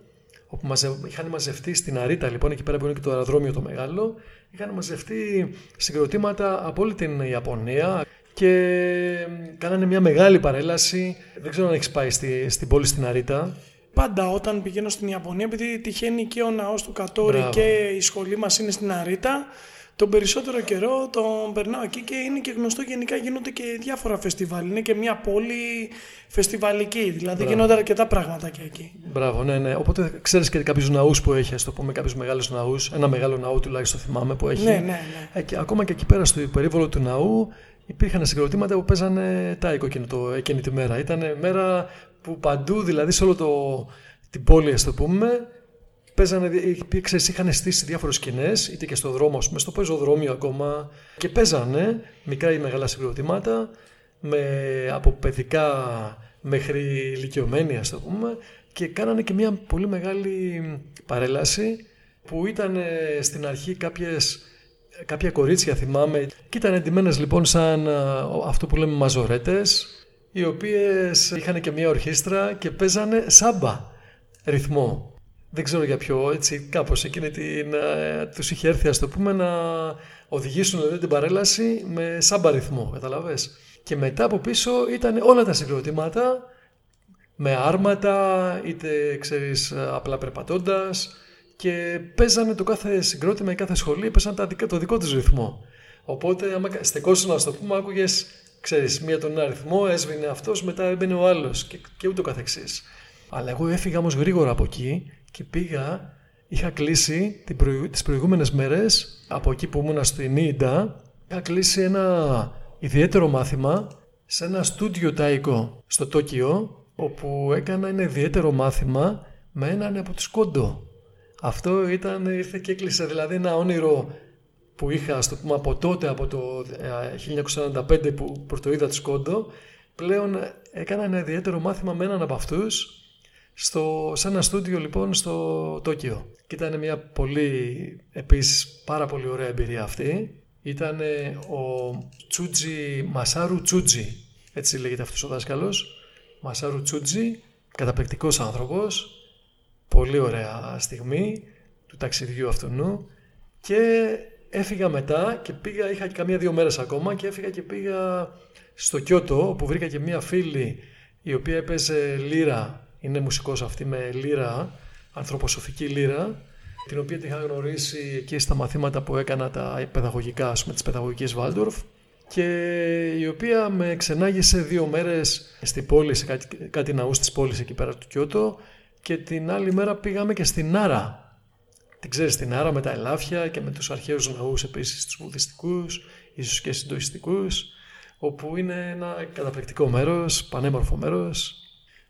όπου μαζε, είχαν μαζευτεί στην Αρίτα λοιπόν, εκεί πέρα που είναι και το αεροδρόμιο το μεγάλο, είχαν μαζευτεί συγκροτήματα από όλη την Ιαπωνία και κάνανε μια μεγάλη παρέλαση. Δεν ξέρω αν έχεις πάει στη, στην πόλη στην Αρίτα. Πάντα όταν πηγαίνω στην Ιαπωνία, επειδή τυχαίνει και ο ναός του Κατόρι και η σχολή μας είναι στην Αρίτα, τον περισσότερο καιρό τον περνάω εκεί και είναι και γνωστό γενικά γίνονται και διάφορα φεστιβάλ. Είναι και μια πόλη φεστιβαλική, δηλαδή Μπράβο. γίνονται αρκετά πράγματα και εκεί. Μπράβο, ναι, ναι. Οπότε ξέρεις και κάποιους ναούς που έχεις, ας το πούμε, κάποιους μεγάλους ναούς. Ένα μεγάλο ναό τουλάχιστον θυμάμαι που έχει. Ναι, ναι, ναι. Ε, και ακόμα και εκεί πέρα στο περίβολο του ναού υπήρχαν συγκροτήματα που παίζανε τάικο εκείνη, το, εκείνη τη μέρα. Ήταν μέρα που παντού, δηλαδή σε όλο το, την πόλη, ας το πούμε, παίζανε, ξέρεις, είχαν στήσει διάφορες σκηνές, είτε και στο δρόμο, ας πούμε, στο πεζοδρόμιο ακόμα και παίζανε μικρά ή μεγάλα συγκροτήματα με, από παιδικά μέχρι ηλικιωμένοι ας το πούμε και κάνανε και μια πολύ μεγάλη παρέλαση που ήταν στην αρχή κάποιες, κάποια κορίτσια θυμάμαι και ήταν εντυμένες λοιπόν σαν αυτό που λέμε μαζορέτες οι οποίες είχαν και μια ορχήστρα και παίζανε σάμπα ρυθμό δεν ξέρω για ποιο, έτσι κάπως εκείνη την, ε, τους είχε έρθει ας το πούμε να οδηγήσουν δηλαδή, την παρέλαση με σάμπα ρυθμό, καταλαβες. Και μετά από πίσω ήταν όλα τα συγκροτήματα με άρματα, είτε ξέρεις απλά περπατώντας και παίζανε το κάθε συγκρότημα ή κάθε σχολή, παίζανε το δικό τους ρυθμό. Οπότε άμα στεκόσουν να το πούμε άκουγες, ξέρεις, μία τον ένα ρυθμό, έσβηνε αυτός, μετά έμπαινε ο άλλος και, και ούτω καθεξής. Αλλά εγώ έφυγα όμως γρήγορα από εκεί και πήγα, είχα κλείσει την προηγου... τις προηγούμενες μέρες από εκεί που ήμουν στην Ίντα, είχα κλείσει ένα ιδιαίτερο μάθημα σε ένα στούντιο τάικο στο Τόκιο, όπου έκανα ένα ιδιαίτερο μάθημα με έναν από τους Κόντο. Αυτό ήταν, ήρθε και έκλεισε δηλαδή ένα όνειρο που είχα στο πούμε, από τότε, από το 1945 που πρωτοείδα τους Κόντο, πλέον έκανα ένα ιδιαίτερο μάθημα με έναν από αυτούς στο, σε ένα στούντιο λοιπόν στο Τόκιο. Και ήταν μια πολύ, επίσης πάρα πολύ ωραία εμπειρία αυτή. Ήταν ο Τσούτζι, Μασάρου Τσούτζι, έτσι λέγεται αυτός ο δάσκαλος. Μασάρου Τσούτζι, καταπληκτικός άνθρωπος, πολύ ωραία στιγμή του ταξιδιού αυτού και έφυγα μετά και πήγα, είχα καμία δύο μέρες ακόμα και έφυγα και πήγα στο Κιώτο όπου βρήκα και μία φίλη η οποία έπαιζε λύρα είναι μουσικός αυτή με λύρα, ανθρωποσοφική λύρα, την οποία την είχα γνωρίσει εκεί στα μαθήματα που έκανα τα παιδαγωγικά, ας πούμε, της παιδαγωγικής Βάλντορφ και η οποία με ξενάγησε δύο μέρες στην πόλη, σε κάτι, κάτι ναούς της πόλης εκεί πέρα του Κιώτο και την άλλη μέρα πήγαμε και στην Άρα. Την ξέρεις την Άρα με τα ελάφια και με τους αρχαίους ναούς επίσης τους βουδιστικούς, ίσως και συντοιστικούς, όπου είναι ένα καταπληκτικό μέρος, πανέμορφο μέρος,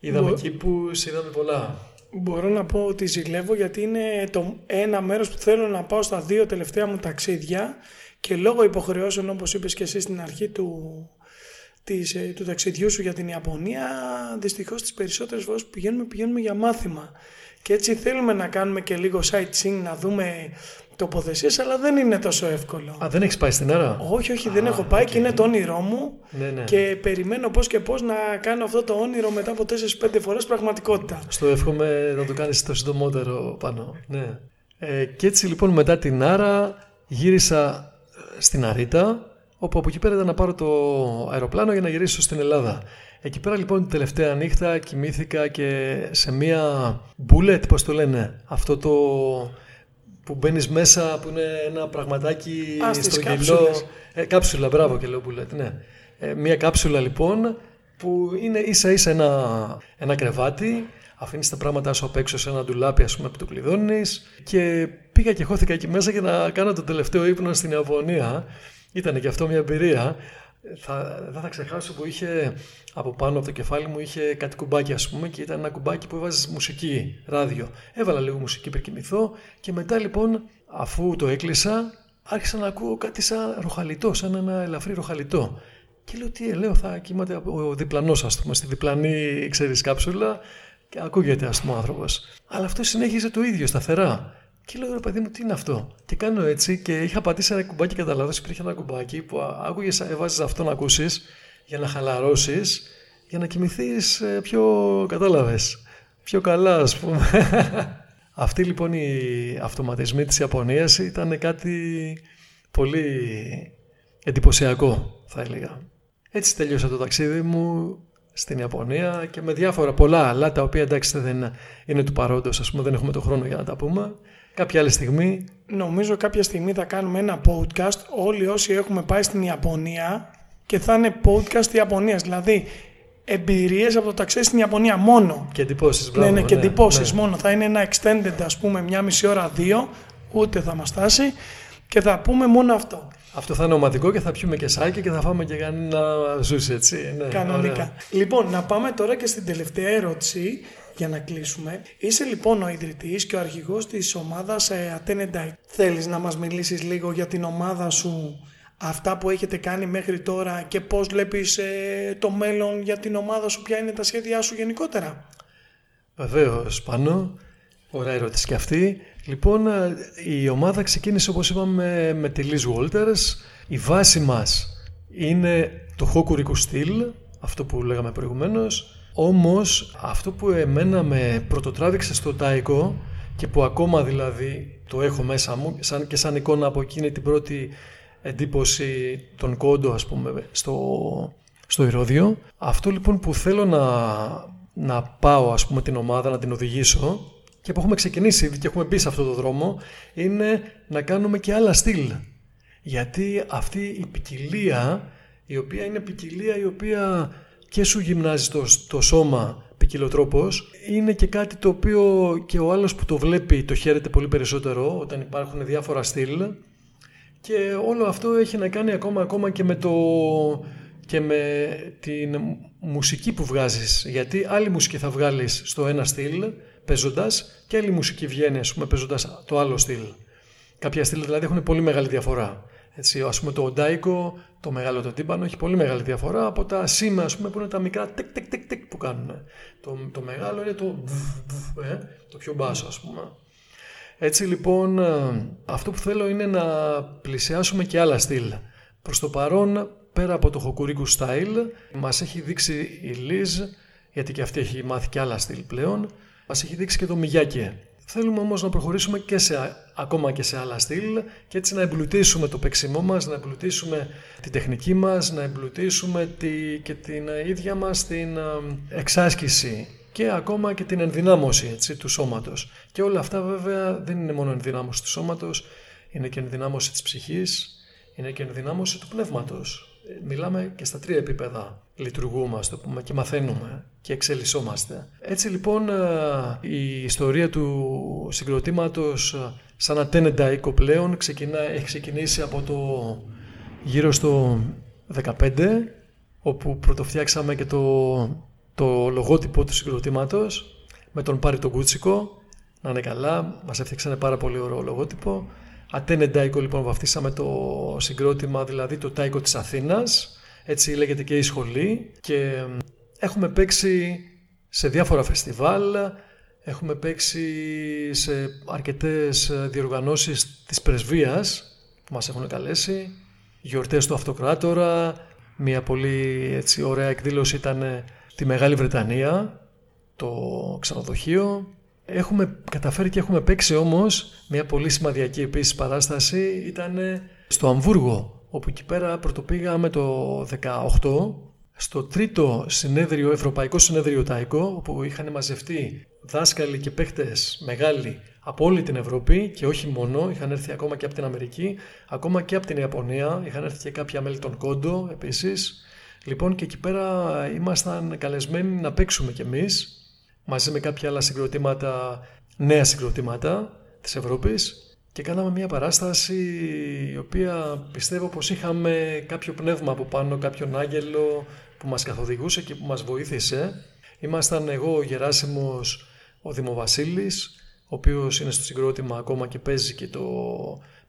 Είδαμε Μπο... κήπους, είδαμε πολλά. Μπορώ να πω ότι ζηλεύω γιατί είναι το ένα μέρος που θέλω να πάω στα δύο τελευταία μου ταξίδια και λόγω υποχρεώσεων όπως είπες και εσύ στην αρχή του, της, ε, του ταξιδιού σου για την Ιαπωνία δυστυχώς τις περισσότερες φορές που πηγαίνουμε πηγαίνουμε για μάθημα και έτσι θέλουμε να κάνουμε και λίγο sightseeing να δούμε τοποθεσίες, αλλά δεν είναι τόσο εύκολο. Α, δεν έχεις πάει στην Άρα; Όχι, όχι, δεν έχω πάει και είναι το όνειρό μου. Ναι, ναι. Και περιμένω πώς και πώς να κάνω αυτό το όνειρο μετά από 4-5 φορές πραγματικότητα. Στο εύχομαι να το κάνεις το συντομότερο πάνω. Ναι. Ε, και έτσι λοιπόν μετά την Άρα γύρισα ε, στην Αρίτα, όπου από εκεί πέρα ήταν να πάρω το αεροπλάνο για να γυρίσω στην Ελλάδα. Εκεί πέρα λοιπόν την τελευταία νύχτα κοιμήθηκα και σε μία bullet, πώς το λένε, αυτό το που μπαίνεις μέσα που είναι ένα πραγματάκι στρογγυλό. Ε, κάψουλα, μπράβο και λέω που λέτε, ναι. Ε, μία κάψουλα λοιπόν που είναι ίσα ίσα ένα, ένα κρεβάτι, αφήνεις τα πράγματα σου απ' έξω σε ένα ντουλάπι ας πούμε που το κλειδώνεις. και πήγα και χώθηκα εκεί μέσα για να κάνω το τελευταίο ύπνο στην Ιαπωνία. Ήταν και αυτό μια εμπειρία θα, δεν θα ξεχάσω που είχε από πάνω από το κεφάλι μου είχε κάτι κουμπάκι ας πούμε και ήταν ένα κουμπάκι που έβαζες μουσική, ράδιο. Έβαλα λίγο μουσική πριν κοιμηθώ και μετά λοιπόν αφού το έκλεισα άρχισα να ακούω κάτι σαν ροχαλιτό, σαν ένα ελαφρύ ροχαλιτό. Και λέω τι, ε, λέω θα κοιμάται ο διπλανός ας πούμε, στη διπλανή ξέρεις κάψουλα Και ακούγεται, ας πούμε, ο άνθρωπος. Αλλά αυτό συνέχιζε το ίδιο σταθερά. Και λέω ρε παιδί μου, τι είναι αυτό; Και κάνω έτσι και είχα πατήσει ένα κουμπάκι κατά λάθο. Υπήρχε ένα κουμπάκι που άκουγες, έβαζες αυτό να ακούσεις για να χαλαρώσεις, για να κοιμηθείς ε, πιο. Κατάλαβες. Πιο καλά, ας πούμε. Αυτοί λοιπόν οι αυτοματισμοί της Ιαπωνίας ήταν κάτι πολύ εντυπωσιακό θα έλεγα. Έτσι τελείωσα το ταξίδι μου στην Ιαπωνία και με διάφορα πολλά άλλα τα οποία εντάξει δεν είναι του παρόντος ας πούμε δεν έχουμε το χρόνο για να τα πούμε. Κάποια άλλη στιγμή. Νομίζω κάποια στιγμή θα κάνουμε ένα podcast όλοι όσοι έχουμε πάει στην Ιαπωνία και θα είναι podcast Ιαπωνίας. Δηλαδή εμπειρίες από το ταξίδι στην Ιαπωνία μόνο. Και εντυπώσεις, Ναι, ναι, και ναι, εντυπώσεις ναι. μόνο. Θα είναι ένα extended, ας πούμε, μια μισή ώρα, δύο, ούτε θα μας φτάσει και θα πούμε μόνο αυτό. Αυτό θα είναι οματικό και θα πιούμε και σάκι και θα φάμε και κανένα ζούση, έτσι. Ναι, Κανονικά. Ωραία. Λοιπόν, να πάμε τώρα και στην τελευταία ερώτηση για να κλείσουμε. Είσαι λοιπόν ο ιδρυτής και ο αρχηγός της ομάδας ε, Atenedite. Θέλεις να μας μιλήσεις λίγο για την ομάδα σου αυτά που έχετε κάνει μέχρι τώρα και πώς βλέπεις ε, το μέλλον για την ομάδα σου, ποια είναι τα σχέδιά σου γενικότερα; Βεβαίως, πάνω. Ωραία ερώτηση και αυτή. Λοιπόν, ε, η ομάδα ξεκίνησε όπως είπαμε με τη Liz Walters. Η βάση μας είναι το Hokuriku στυλ, αυτό που λέγαμε προηγουμένως. Όμως αυτό που εμένα με πρωτοτράβηξε στο Taiko και που ακόμα δηλαδή το έχω μέσα μου σαν και σαν εικόνα από εκείνη την πρώτη εντύπωση των κόντο ας πούμε στο, στο Ηρώδιο. Αυτό λοιπόν που θέλω να, να πάω ας πούμε την ομάδα να την οδηγήσω και που έχουμε ξεκινήσει και έχουμε μπει σε αυτό το δρόμο είναι να κάνουμε και άλλα στυλ. Γιατί αυτή η ποικιλία η οποία είναι ποικιλία η οποία και σου γυμνάζει το, το σώμα ποικιλοτρόπος είναι και κάτι το οποίο και ο άλλος που το βλέπει το χαίρεται πολύ περισσότερο όταν υπάρχουν διάφορα στυλ και όλο αυτό έχει να κάνει ακόμα, ακόμα και με, το, και με την μουσική που βγάζεις. Γιατί άλλη μουσική θα βγάλεις στο ένα στυλ παίζοντας και άλλη μουσική βγαίνει ας πούμε παίζοντας το άλλο στυλ. Κάποια στυλ δηλαδή έχουν πολύ μεγάλη διαφορά. Έτσι, ας πούμε το οντάικο, το μεγάλο το τύμπανο έχει πολύ μεγάλη διαφορά από τα σήμα ας πούμε, που είναι τα μικρά τεκ τεκ τεκ τεκ που κάνουν. Το, το μεγάλο είναι το, ε, το πιο μπάσο ας πούμε. Έτσι λοιπόν ε, αυτό που θέλω είναι να πλησιάσουμε και άλλα στυλ. Προς το παρόν πέρα από το Hokuriku style μας έχει δείξει η Liz γιατί και αυτή έχει μάθει και άλλα στυλ πλέον μας έχει δείξει και το Miyake. Θέλουμε όμως να προχωρήσουμε και σε, ακόμα και σε άλλα στυλ και έτσι να εμπλουτίσουμε το παίξιμό μας, να εμπλουτίσουμε την τεχνική μας, να εμπλουτίσουμε τη, και την ίδια μας την ε, εξάσκηση και ακόμα και την ενδυνάμωση έτσι, του σώματος. Και όλα αυτά βέβαια δεν είναι μόνο ενδυνάμωση του σώματος, είναι και ενδυνάμωση της ψυχής, είναι και ενδυνάμωση του πνεύματος. Ε, μιλάμε και στα τρία επίπεδα. Λειτουργούμε, το πούμε, και μαθαίνουμε και εξελισσόμαστε. Έτσι λοιπόν ε, η ιστορία του συγκροτήματος ε, σαν ατένεντα οίκο πλέον ξεκινά, έχει ξεκινήσει από το γύρω στο 15 όπου πρωτοφτιάξαμε και το το λογότυπο του συγκροτήματος με τον Πάρη τον Κούτσικο να είναι καλά, μας έφτιαξαν πάρα πολύ ωραίο λογότυπο Ατένε Τάικο λοιπόν βαφτίσαμε το συγκρότημα δηλαδή το Τάικο της Αθήνας έτσι λέγεται και η σχολή και έχουμε παίξει σε διάφορα φεστιβάλ έχουμε παίξει σε αρκετές διοργανώσεις της πρεσβείας που μας έχουν καλέσει γιορτές του Αυτοκράτορα μια πολύ έτσι, ωραία εκδήλωση ήταν τη Μεγάλη Βρετανία, το ξενοδοχείο. Έχουμε καταφέρει και έχουμε παίξει όμως μια πολύ σημαντική επίσης παράσταση ήταν στο Αμβούργο όπου εκεί πέρα πρωτοπήγαμε το 18 στο τρίτο συνέδριο, Ευρωπαϊκό Συνέδριο Τάικο όπου είχαν μαζευτεί δάσκαλοι και παίχτες μεγάλοι από όλη την Ευρώπη και όχι μόνο, είχαν έρθει ακόμα και από την Αμερική, ακόμα και από την Ιαπωνία, είχαν έρθει και κάποια μέλη των Κόντο επίσης. Λοιπόν και εκεί πέρα ήμασταν καλεσμένοι να παίξουμε κι εμείς μαζί με κάποια άλλα συγκροτήματα, νέα συγκροτήματα της Ευρώπης και κάναμε μια παράσταση η οποία πιστεύω πως είχαμε κάποιο πνεύμα από πάνω, κάποιον άγγελο που μας καθοδηγούσε και που μας βοήθησε. Ήμασταν εγώ ο Γεράσιμος ο Δημοβασίλης, ο οποίος είναι στο συγκρότημα ακόμα και παίζει και, το,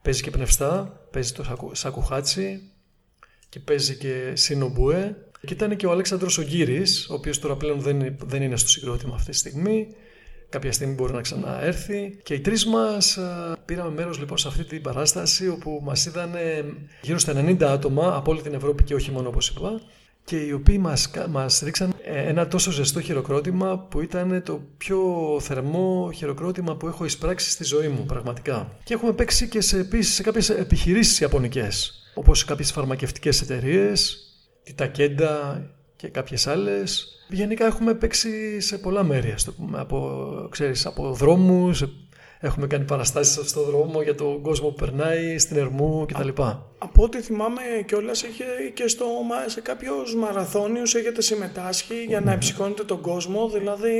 παίζει και πνευστά, παίζει το σακουχάτσι και παίζει και Σινομπουέ. Και ήταν και ο Αλέξανδρος ο ο οποίος τώρα πλέον δεν, δεν είναι στο συγκρότημα αυτή τη στιγμή. Κάποια στιγμή μπορεί να ξαναέρθει. Και οι τρεις μας πήραμε μέρος λοιπόν σε αυτή την παράσταση όπου μας είδαν γύρω στα 90 άτομα από όλη την Ευρώπη και όχι μόνο όπως είπα και οι οποίοι μας, μας ρίξαν ε, ένα τόσο ζεστό χειροκρότημα που ήταν το πιο θερμό χειροκρότημα που έχω εισπράξει στη ζωή μου πραγματικά. Και έχουμε παίξει και σε, επίσης σε κάποιες επιχειρήσεις ιαπωνικές όπως κάποιες φαρμακευτικές εταιρείες, τη Τακέντα και κάποιες άλλες. Γενικά έχουμε παίξει σε πολλά μέρη, από, ξέρεις, από δρόμους, Έχουμε κάνει παραστάσεις στον δρόμο για τον κόσμο που περνάει, στην Ερμού κτλ. Από ό,τι θυμάμαι κιόλας είχε και στο, σε κάποιους μαραθώνιους έχετε συμμετάσχει για να εψυχώνετε τον κόσμο, δηλαδή...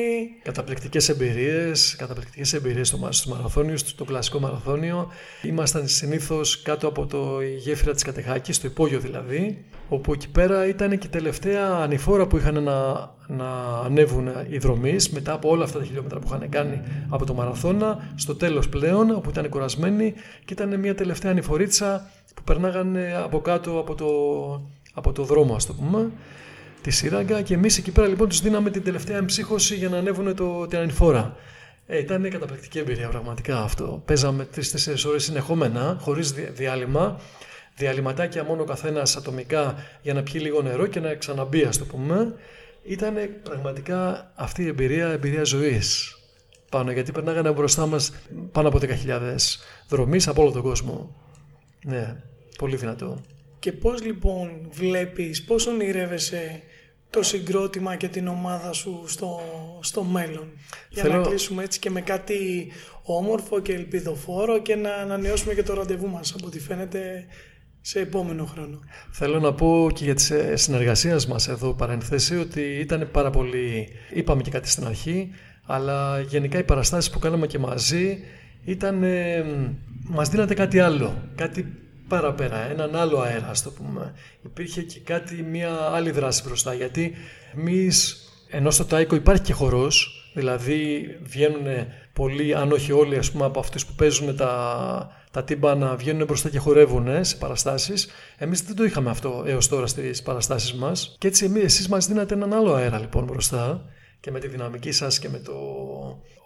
Καταπληκτικές εμπειρίες, καταπληκτικές εμπειρίες στο, στους μαραθώνιους, στο κλασικό μαραθώνιο. Ήμασταν συνήθως κάτω από το γέφυρα της Κατεχάκης, στο υπόγειο δηλαδή, όπου εκεί πέρα ήταν και η τελευταία ανηφόρα που είχαν να, να ανέβουν οι δρομείς μετά από όλα αυτά τα χιλιόμετρα που είχαν κάνει από το μαραθώνα στο τέλος πλέον όπου ήταν κουρασμένοι και ήταν μια τελευταία ανηφορίτσα που περνάγανε από κάτω από το, από το δρόμο ας το πούμε τη σύραγγα και εμείς εκεί πέρα λοιπόν τους δίναμε την τελευταία εμψύχωση για να ανέβουν το, την ανηφόρα. Ε, ήταν καταπληκτική εμπειρία πραγματικά αυτό. Παίζαμε τρει-τέσσερι ώρες συνεχόμενα, χωρίς διάλειμμα διαλυματάκια μόνο καθένας ατομικά για να πιει λίγο νερό και να ξαναμπεί, ας το πούμε. Ήταν πραγματικά αυτή η εμπειρία, εμπειρία ζωής πάνω, γιατί περνάγανε μπροστά μας πάνω από 10.000 δρομή από όλο τον κόσμο. Ναι, πολύ δυνατό. Και πώς λοιπόν βλέπεις, πώς ονειρεύεσαι το συγκρότημα και την ομάδα σου στο, στο μέλλον; Για να κλείσουμε έτσι και με κάτι όμορφο και ελπιδοφόρο και να ανανεώσουμε και το ραντεβού μας από ό,τι φαίνεται σε επόμενο χρόνο. Θέλω να πω και για τη συνεργασία μας εδώ παρενθέσει ότι ήταν πάρα πολύ, είπαμε και κάτι στην αρχή, αλλά γενικά οι παραστάσεις που κάναμε και μαζί ήταν, ε, μας δίνατε κάτι άλλο, κάτι παραπέρα, έναν άλλο αέρα, ας το πούμε. Υπήρχε και κάτι, μια άλλη δράση μπροστά, γιατί εμείς ενώ στο Τάικο υπάρχει και χορός, δηλαδή βγαίνουν πολλοί, αν όχι όλοι, ας πούμε, από αυτούς που παίζουν τα, τα τύμπανα βγαίνουν μπροστά και χορεύουν σε παραστάσεις. Εμείς δεν το είχαμε αυτό έως τώρα στις παραστάσεις μας. Και έτσι εμείς, εσείς μας δίνατε έναν άλλο αέρα λοιπόν μπροστά και με τη δυναμική σας και με το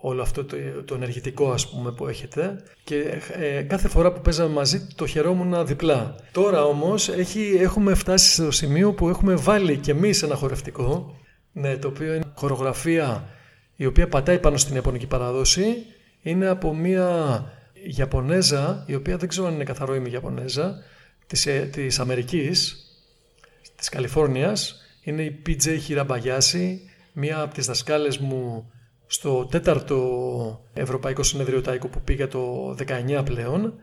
όλο αυτό το, το ενεργητικό ας πούμε που έχετε. Και ε, κάθε φορά που παίζαμε μαζί το χαιρόμουν διπλά. Τώρα όμως έχει, έχουμε φτάσει στο σημείο που έχουμε βάλει και εμείς ένα χορευτικό ναι, το οποίο είναι χορογραφία η οποία πατάει πάνω στην Ιαπωνική παράδοση. Είναι από μια Ιαπωνέζα, η οποία δεν ξέρω αν είναι καθαρό είμαι Ιαπωνέζα, της, ε, της Αμερικής, της Καλιφόρνιας, είναι η PJ Χιραμπαγιάση, μία από τις δασκάλες μου στο τέταρτο Ευρωπαϊκό Συνεδρίο Τάικο που πήγα το 19 πλέον,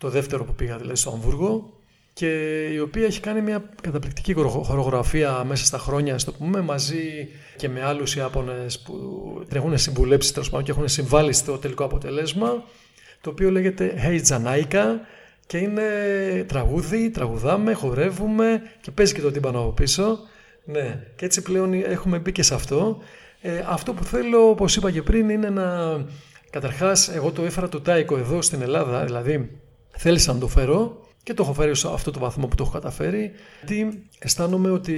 το δεύτερο που πήγα δηλαδή στο Αμβούργο, και η οποία έχει κάνει μια καταπληκτική χορογραφία μέσα στα χρόνια, στο πούμε, μαζί και με άλλους Ιάπωνες που την έχουν συμβουλέψει τέλος πάντων και έχουν συμβάλει στο τελικό αποτελέσμα το οποίο λέγεται Hey Janaika και είναι τραγούδι, τραγουδάμε, χορεύουμε και παίζει και το τύμπανο από πίσω. Ναι, και έτσι πλέον έχουμε μπει και σε αυτό. Ε, αυτό που θέλω, όπως είπα και πριν, είναι να... Καταρχάς, εγώ το έφερα το τάικο εδώ στην Ελλάδα, δηλαδή θέλησα να το φέρω και το έχω φέρει σε αυτό το βαθμό που το έχω καταφέρει. Γιατί αισθάνομαι ότι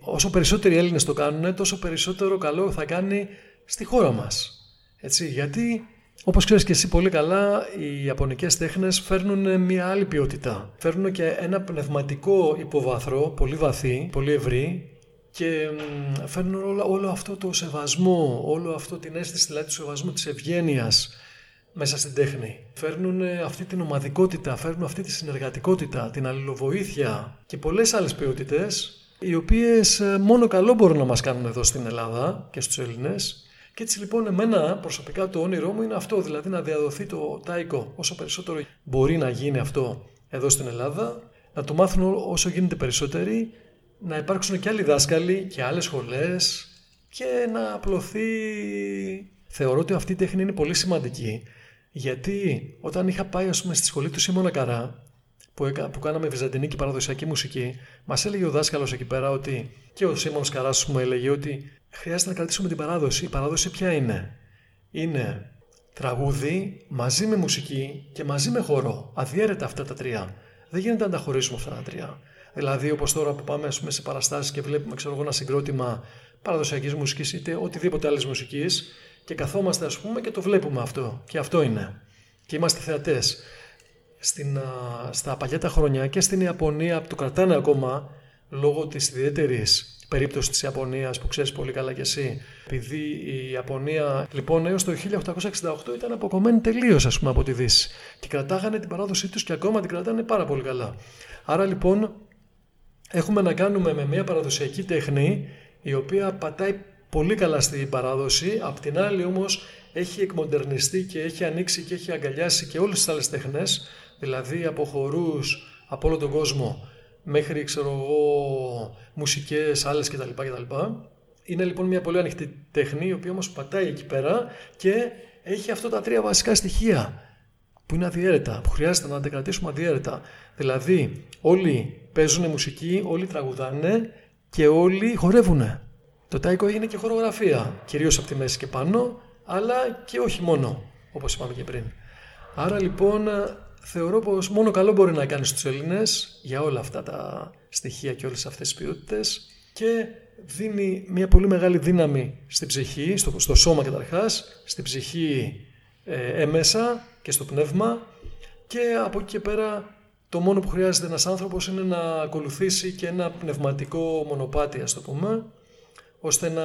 όσο περισσότεροι Έλληνες το κάνουν, τόσο περισσότερο καλό θα κάνει στη χώρα μας. Έτσι, γιατί Όπως ξέρεις και εσύ πολύ καλά, οι Ιαπωνικές τέχνες φέρνουν μια άλλη ποιότητα. Φέρνουν και ένα πνευματικό υποβάθρο, πολύ βαθύ, πολύ ευρύ και φέρνουν όλο, όλο αυτό το σεβασμό, όλο αυτό την αίσθηση δηλαδή του σεβασμού, της ευγένειας μέσα στην τέχνη. Φέρνουν αυτή την ομαδικότητα, φέρνουν αυτή τη συνεργατικότητα, την αλληλοβοήθεια και πολλές άλλες ποιότητες οι οποίες ε, μόνο καλό μπορούν να μας κάνουν εδώ στην Ελλάδα και στους Έλληνες και έτσι λοιπόν εμένα προσωπικά το όνειρό μου είναι αυτό, δηλαδή να διαδοθεί το τάικο όσο περισσότερο μπορεί να γίνει αυτό εδώ στην Ελλάδα, να το μάθουν όσο γίνεται περισσότεροι, να υπάρξουν και άλλοι δάσκαλοι και άλλες σχολές και να απλωθεί... Θεωρώ ότι αυτή η τέχνη είναι πολύ σημαντική γιατί όταν είχα πάει ας πούμε στη σχολή του Σίμωνα Καρά που, που κάναμε βυζαντινή παραδοσιακή μουσική, μας έλεγε ο δάσκαλος εκεί πέρα ότι και ο Σίμων Καράς μου έλεγε ότι χρειάζεται να κρατήσουμε την παράδοση. Η παράδοση ποια είναι; Είναι τραγούδι μαζί με μουσική και μαζί με χορό. Αδιέρετα αυτά τα τρία. Δεν γίνεται να τα χωρίσουμε αυτά τα τρία. Δηλαδή, όπως τώρα που πάμε πούμε, σε παραστάσεις και βλέπουμε ξέρω, ένα συγκρότημα παραδοσιακής μουσικής είτε οτιδήποτε άλλης μουσικής και καθόμαστε, ας πούμε, και το βλέπουμε αυτό. Και αυτό είναι. Και είμαστε θεατές. Στα παλιά τα χρόνια και στην Ιαπωνία που το κρατάνε ακόμα λόγω της ιδιαίτερης περίπτωσης της Ιαπωνίας που ξέρεις πολύ καλά κι εσύ επειδή η Ιαπωνία λοιπόν έως το 1868 ήταν αποκομμένη τελείως ας πούμε από τη Δύση και κρατάγανε την παράδοσή τους και ακόμα την κρατάνε πάρα πολύ καλά άρα λοιπόν έχουμε να κάνουμε με μια παραδοσιακή τέχνη η οποία πατάει πολύ καλά στην παράδοση απ' την άλλη όμως έχει εκμοντερνιστεί και έχει ανοίξει και έχει αγκαλιάσει και όλες τις άλλες τέχνες δηλαδή από χορούς από όλο τον κόσμο μέχρι ξέρω εγώ μουσικές άλλες κτλ. κτλ. Είναι λοιπόν μια πολύ ανοιχτή τέχνη η οποία όμως πατάει εκεί πέρα και έχει αυτά τα τρία βασικά στοιχεία που είναι αδιέρετα, που χρειάζεται να τα κρατήσουμε αδιέρετα. Δηλαδή όλοι παίζουν μουσική, όλοι τραγουδάνε και όλοι χορεύουν. Το τάικο έγινε και χορογραφία, κυρίως από τη μέση και πάνω, αλλά και όχι μόνο, όπως είπαμε και πριν. Άρα λοιπόν θεωρώ πως μόνο καλό μπορεί να κάνεις στους Έλληνες για όλα αυτά τα στοιχεία και όλες αυτές τις ποιότητες και δίνει μια πολύ μεγάλη δύναμη στην ψυχή, στο, στο σώμα καταρχάς, στην ψυχή ε, έμεσα και στο πνεύμα και από εκεί και πέρα το μόνο που χρειάζεται ένας άνθρωπος είναι να ακολουθήσει και ένα πνευματικό μονοπάτι ας το πούμε ώστε να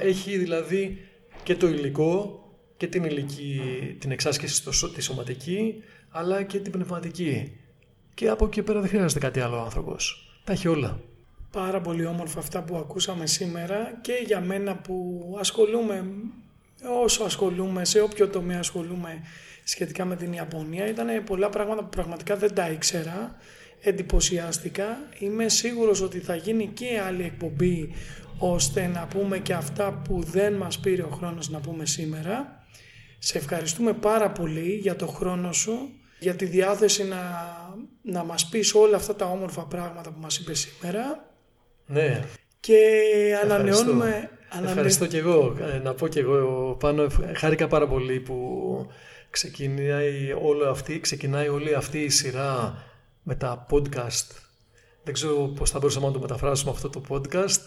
έχει δηλαδή και το υλικό και την, υλική, την εξάσκηση τη σωματική αλλά και την πνευματική. Και από εκεί πέρα δεν χρειάζεται κάτι άλλο ο άνθρωπος. Τα έχει όλα. Πάρα πολύ όμορφα αυτά που ακούσαμε σήμερα και για μένα που ασχολούμαι όσο ασχολούμαι, σε όποιο τομέα ασχολούμαι σχετικά με την Ιαπωνία ήταν πολλά πράγματα που πραγματικά δεν τα ήξερα εντυπωσιάστηκα είμαι σίγουρος ότι θα γίνει και άλλη εκπομπή ώστε να πούμε και αυτά που δεν μας πήρε ο χρόνος να πούμε σήμερα σε ευχαριστούμε πάρα πολύ για το χρόνο σου για τη διάθεση να, να μας πεις όλα αυτά τα όμορφα πράγματα που μας είπες σήμερα. Ναι. Και ανανεώνουμε... Ευχαριστώ, Ευχαριστώ και εγώ. Ε, να πω και εγώ πάνω, χάρηκα πάρα πολύ που ξεκινάει, όλο αυτή, ξεκινάει όλη αυτή η σειρά με τα podcast. Δεν ξέρω πώς θα μπορούσαμε να το μεταφράσουμε αυτό το podcast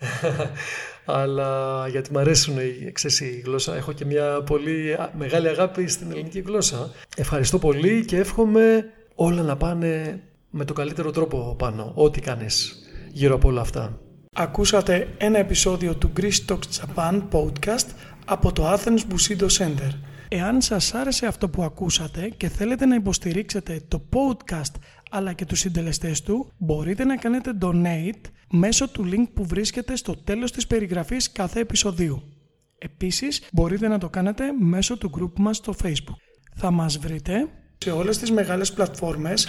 αλλά γιατί μου αρέσουν ξέρεις, η γλώσσα έχω και μια πολύ μεγάλη αγάπη στην ελληνική γλώσσα ευχαριστώ πολύ και εύχομαι όλα να πάνε με το καλύτερο τρόπο πάνω ό,τι κάνεις γύρω από όλα αυτά Ακούσατε ένα επεισόδιο του Greece Talks Japan podcast από το Athens Bushido Center. Εάν σας άρεσε αυτό που ακούσατε και θέλετε να υποστηρίξετε το podcast αλλά και τους συντελεστές του, μπορείτε να κάνετε donate μέσω του link που βρίσκεται στο τέλος της περιγραφής κάθε επεισοδίου. Επίσης, μπορείτε να το κάνετε μέσω του group μας στο Facebook. Θα μας βρείτε σε όλες τις μεγάλες πλατφόρμες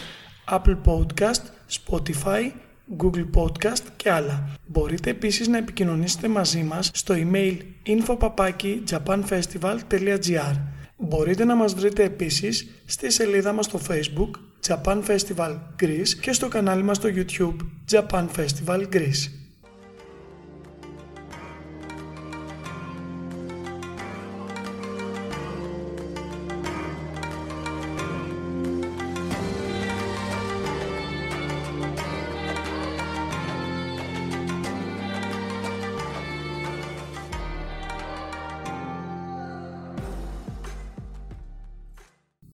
Apple Podcast, Spotify, Google Podcast και άλλα. Μπορείτε επίσης να επικοινωνήσετε μαζί μας στο email info.japanfestival.gr Μπορείτε να μας βρείτε επίσης στη σελίδα μας στο Facebook Japan Festival Greece και στο κανάλι μας στο YouTube Japan Festival Greece.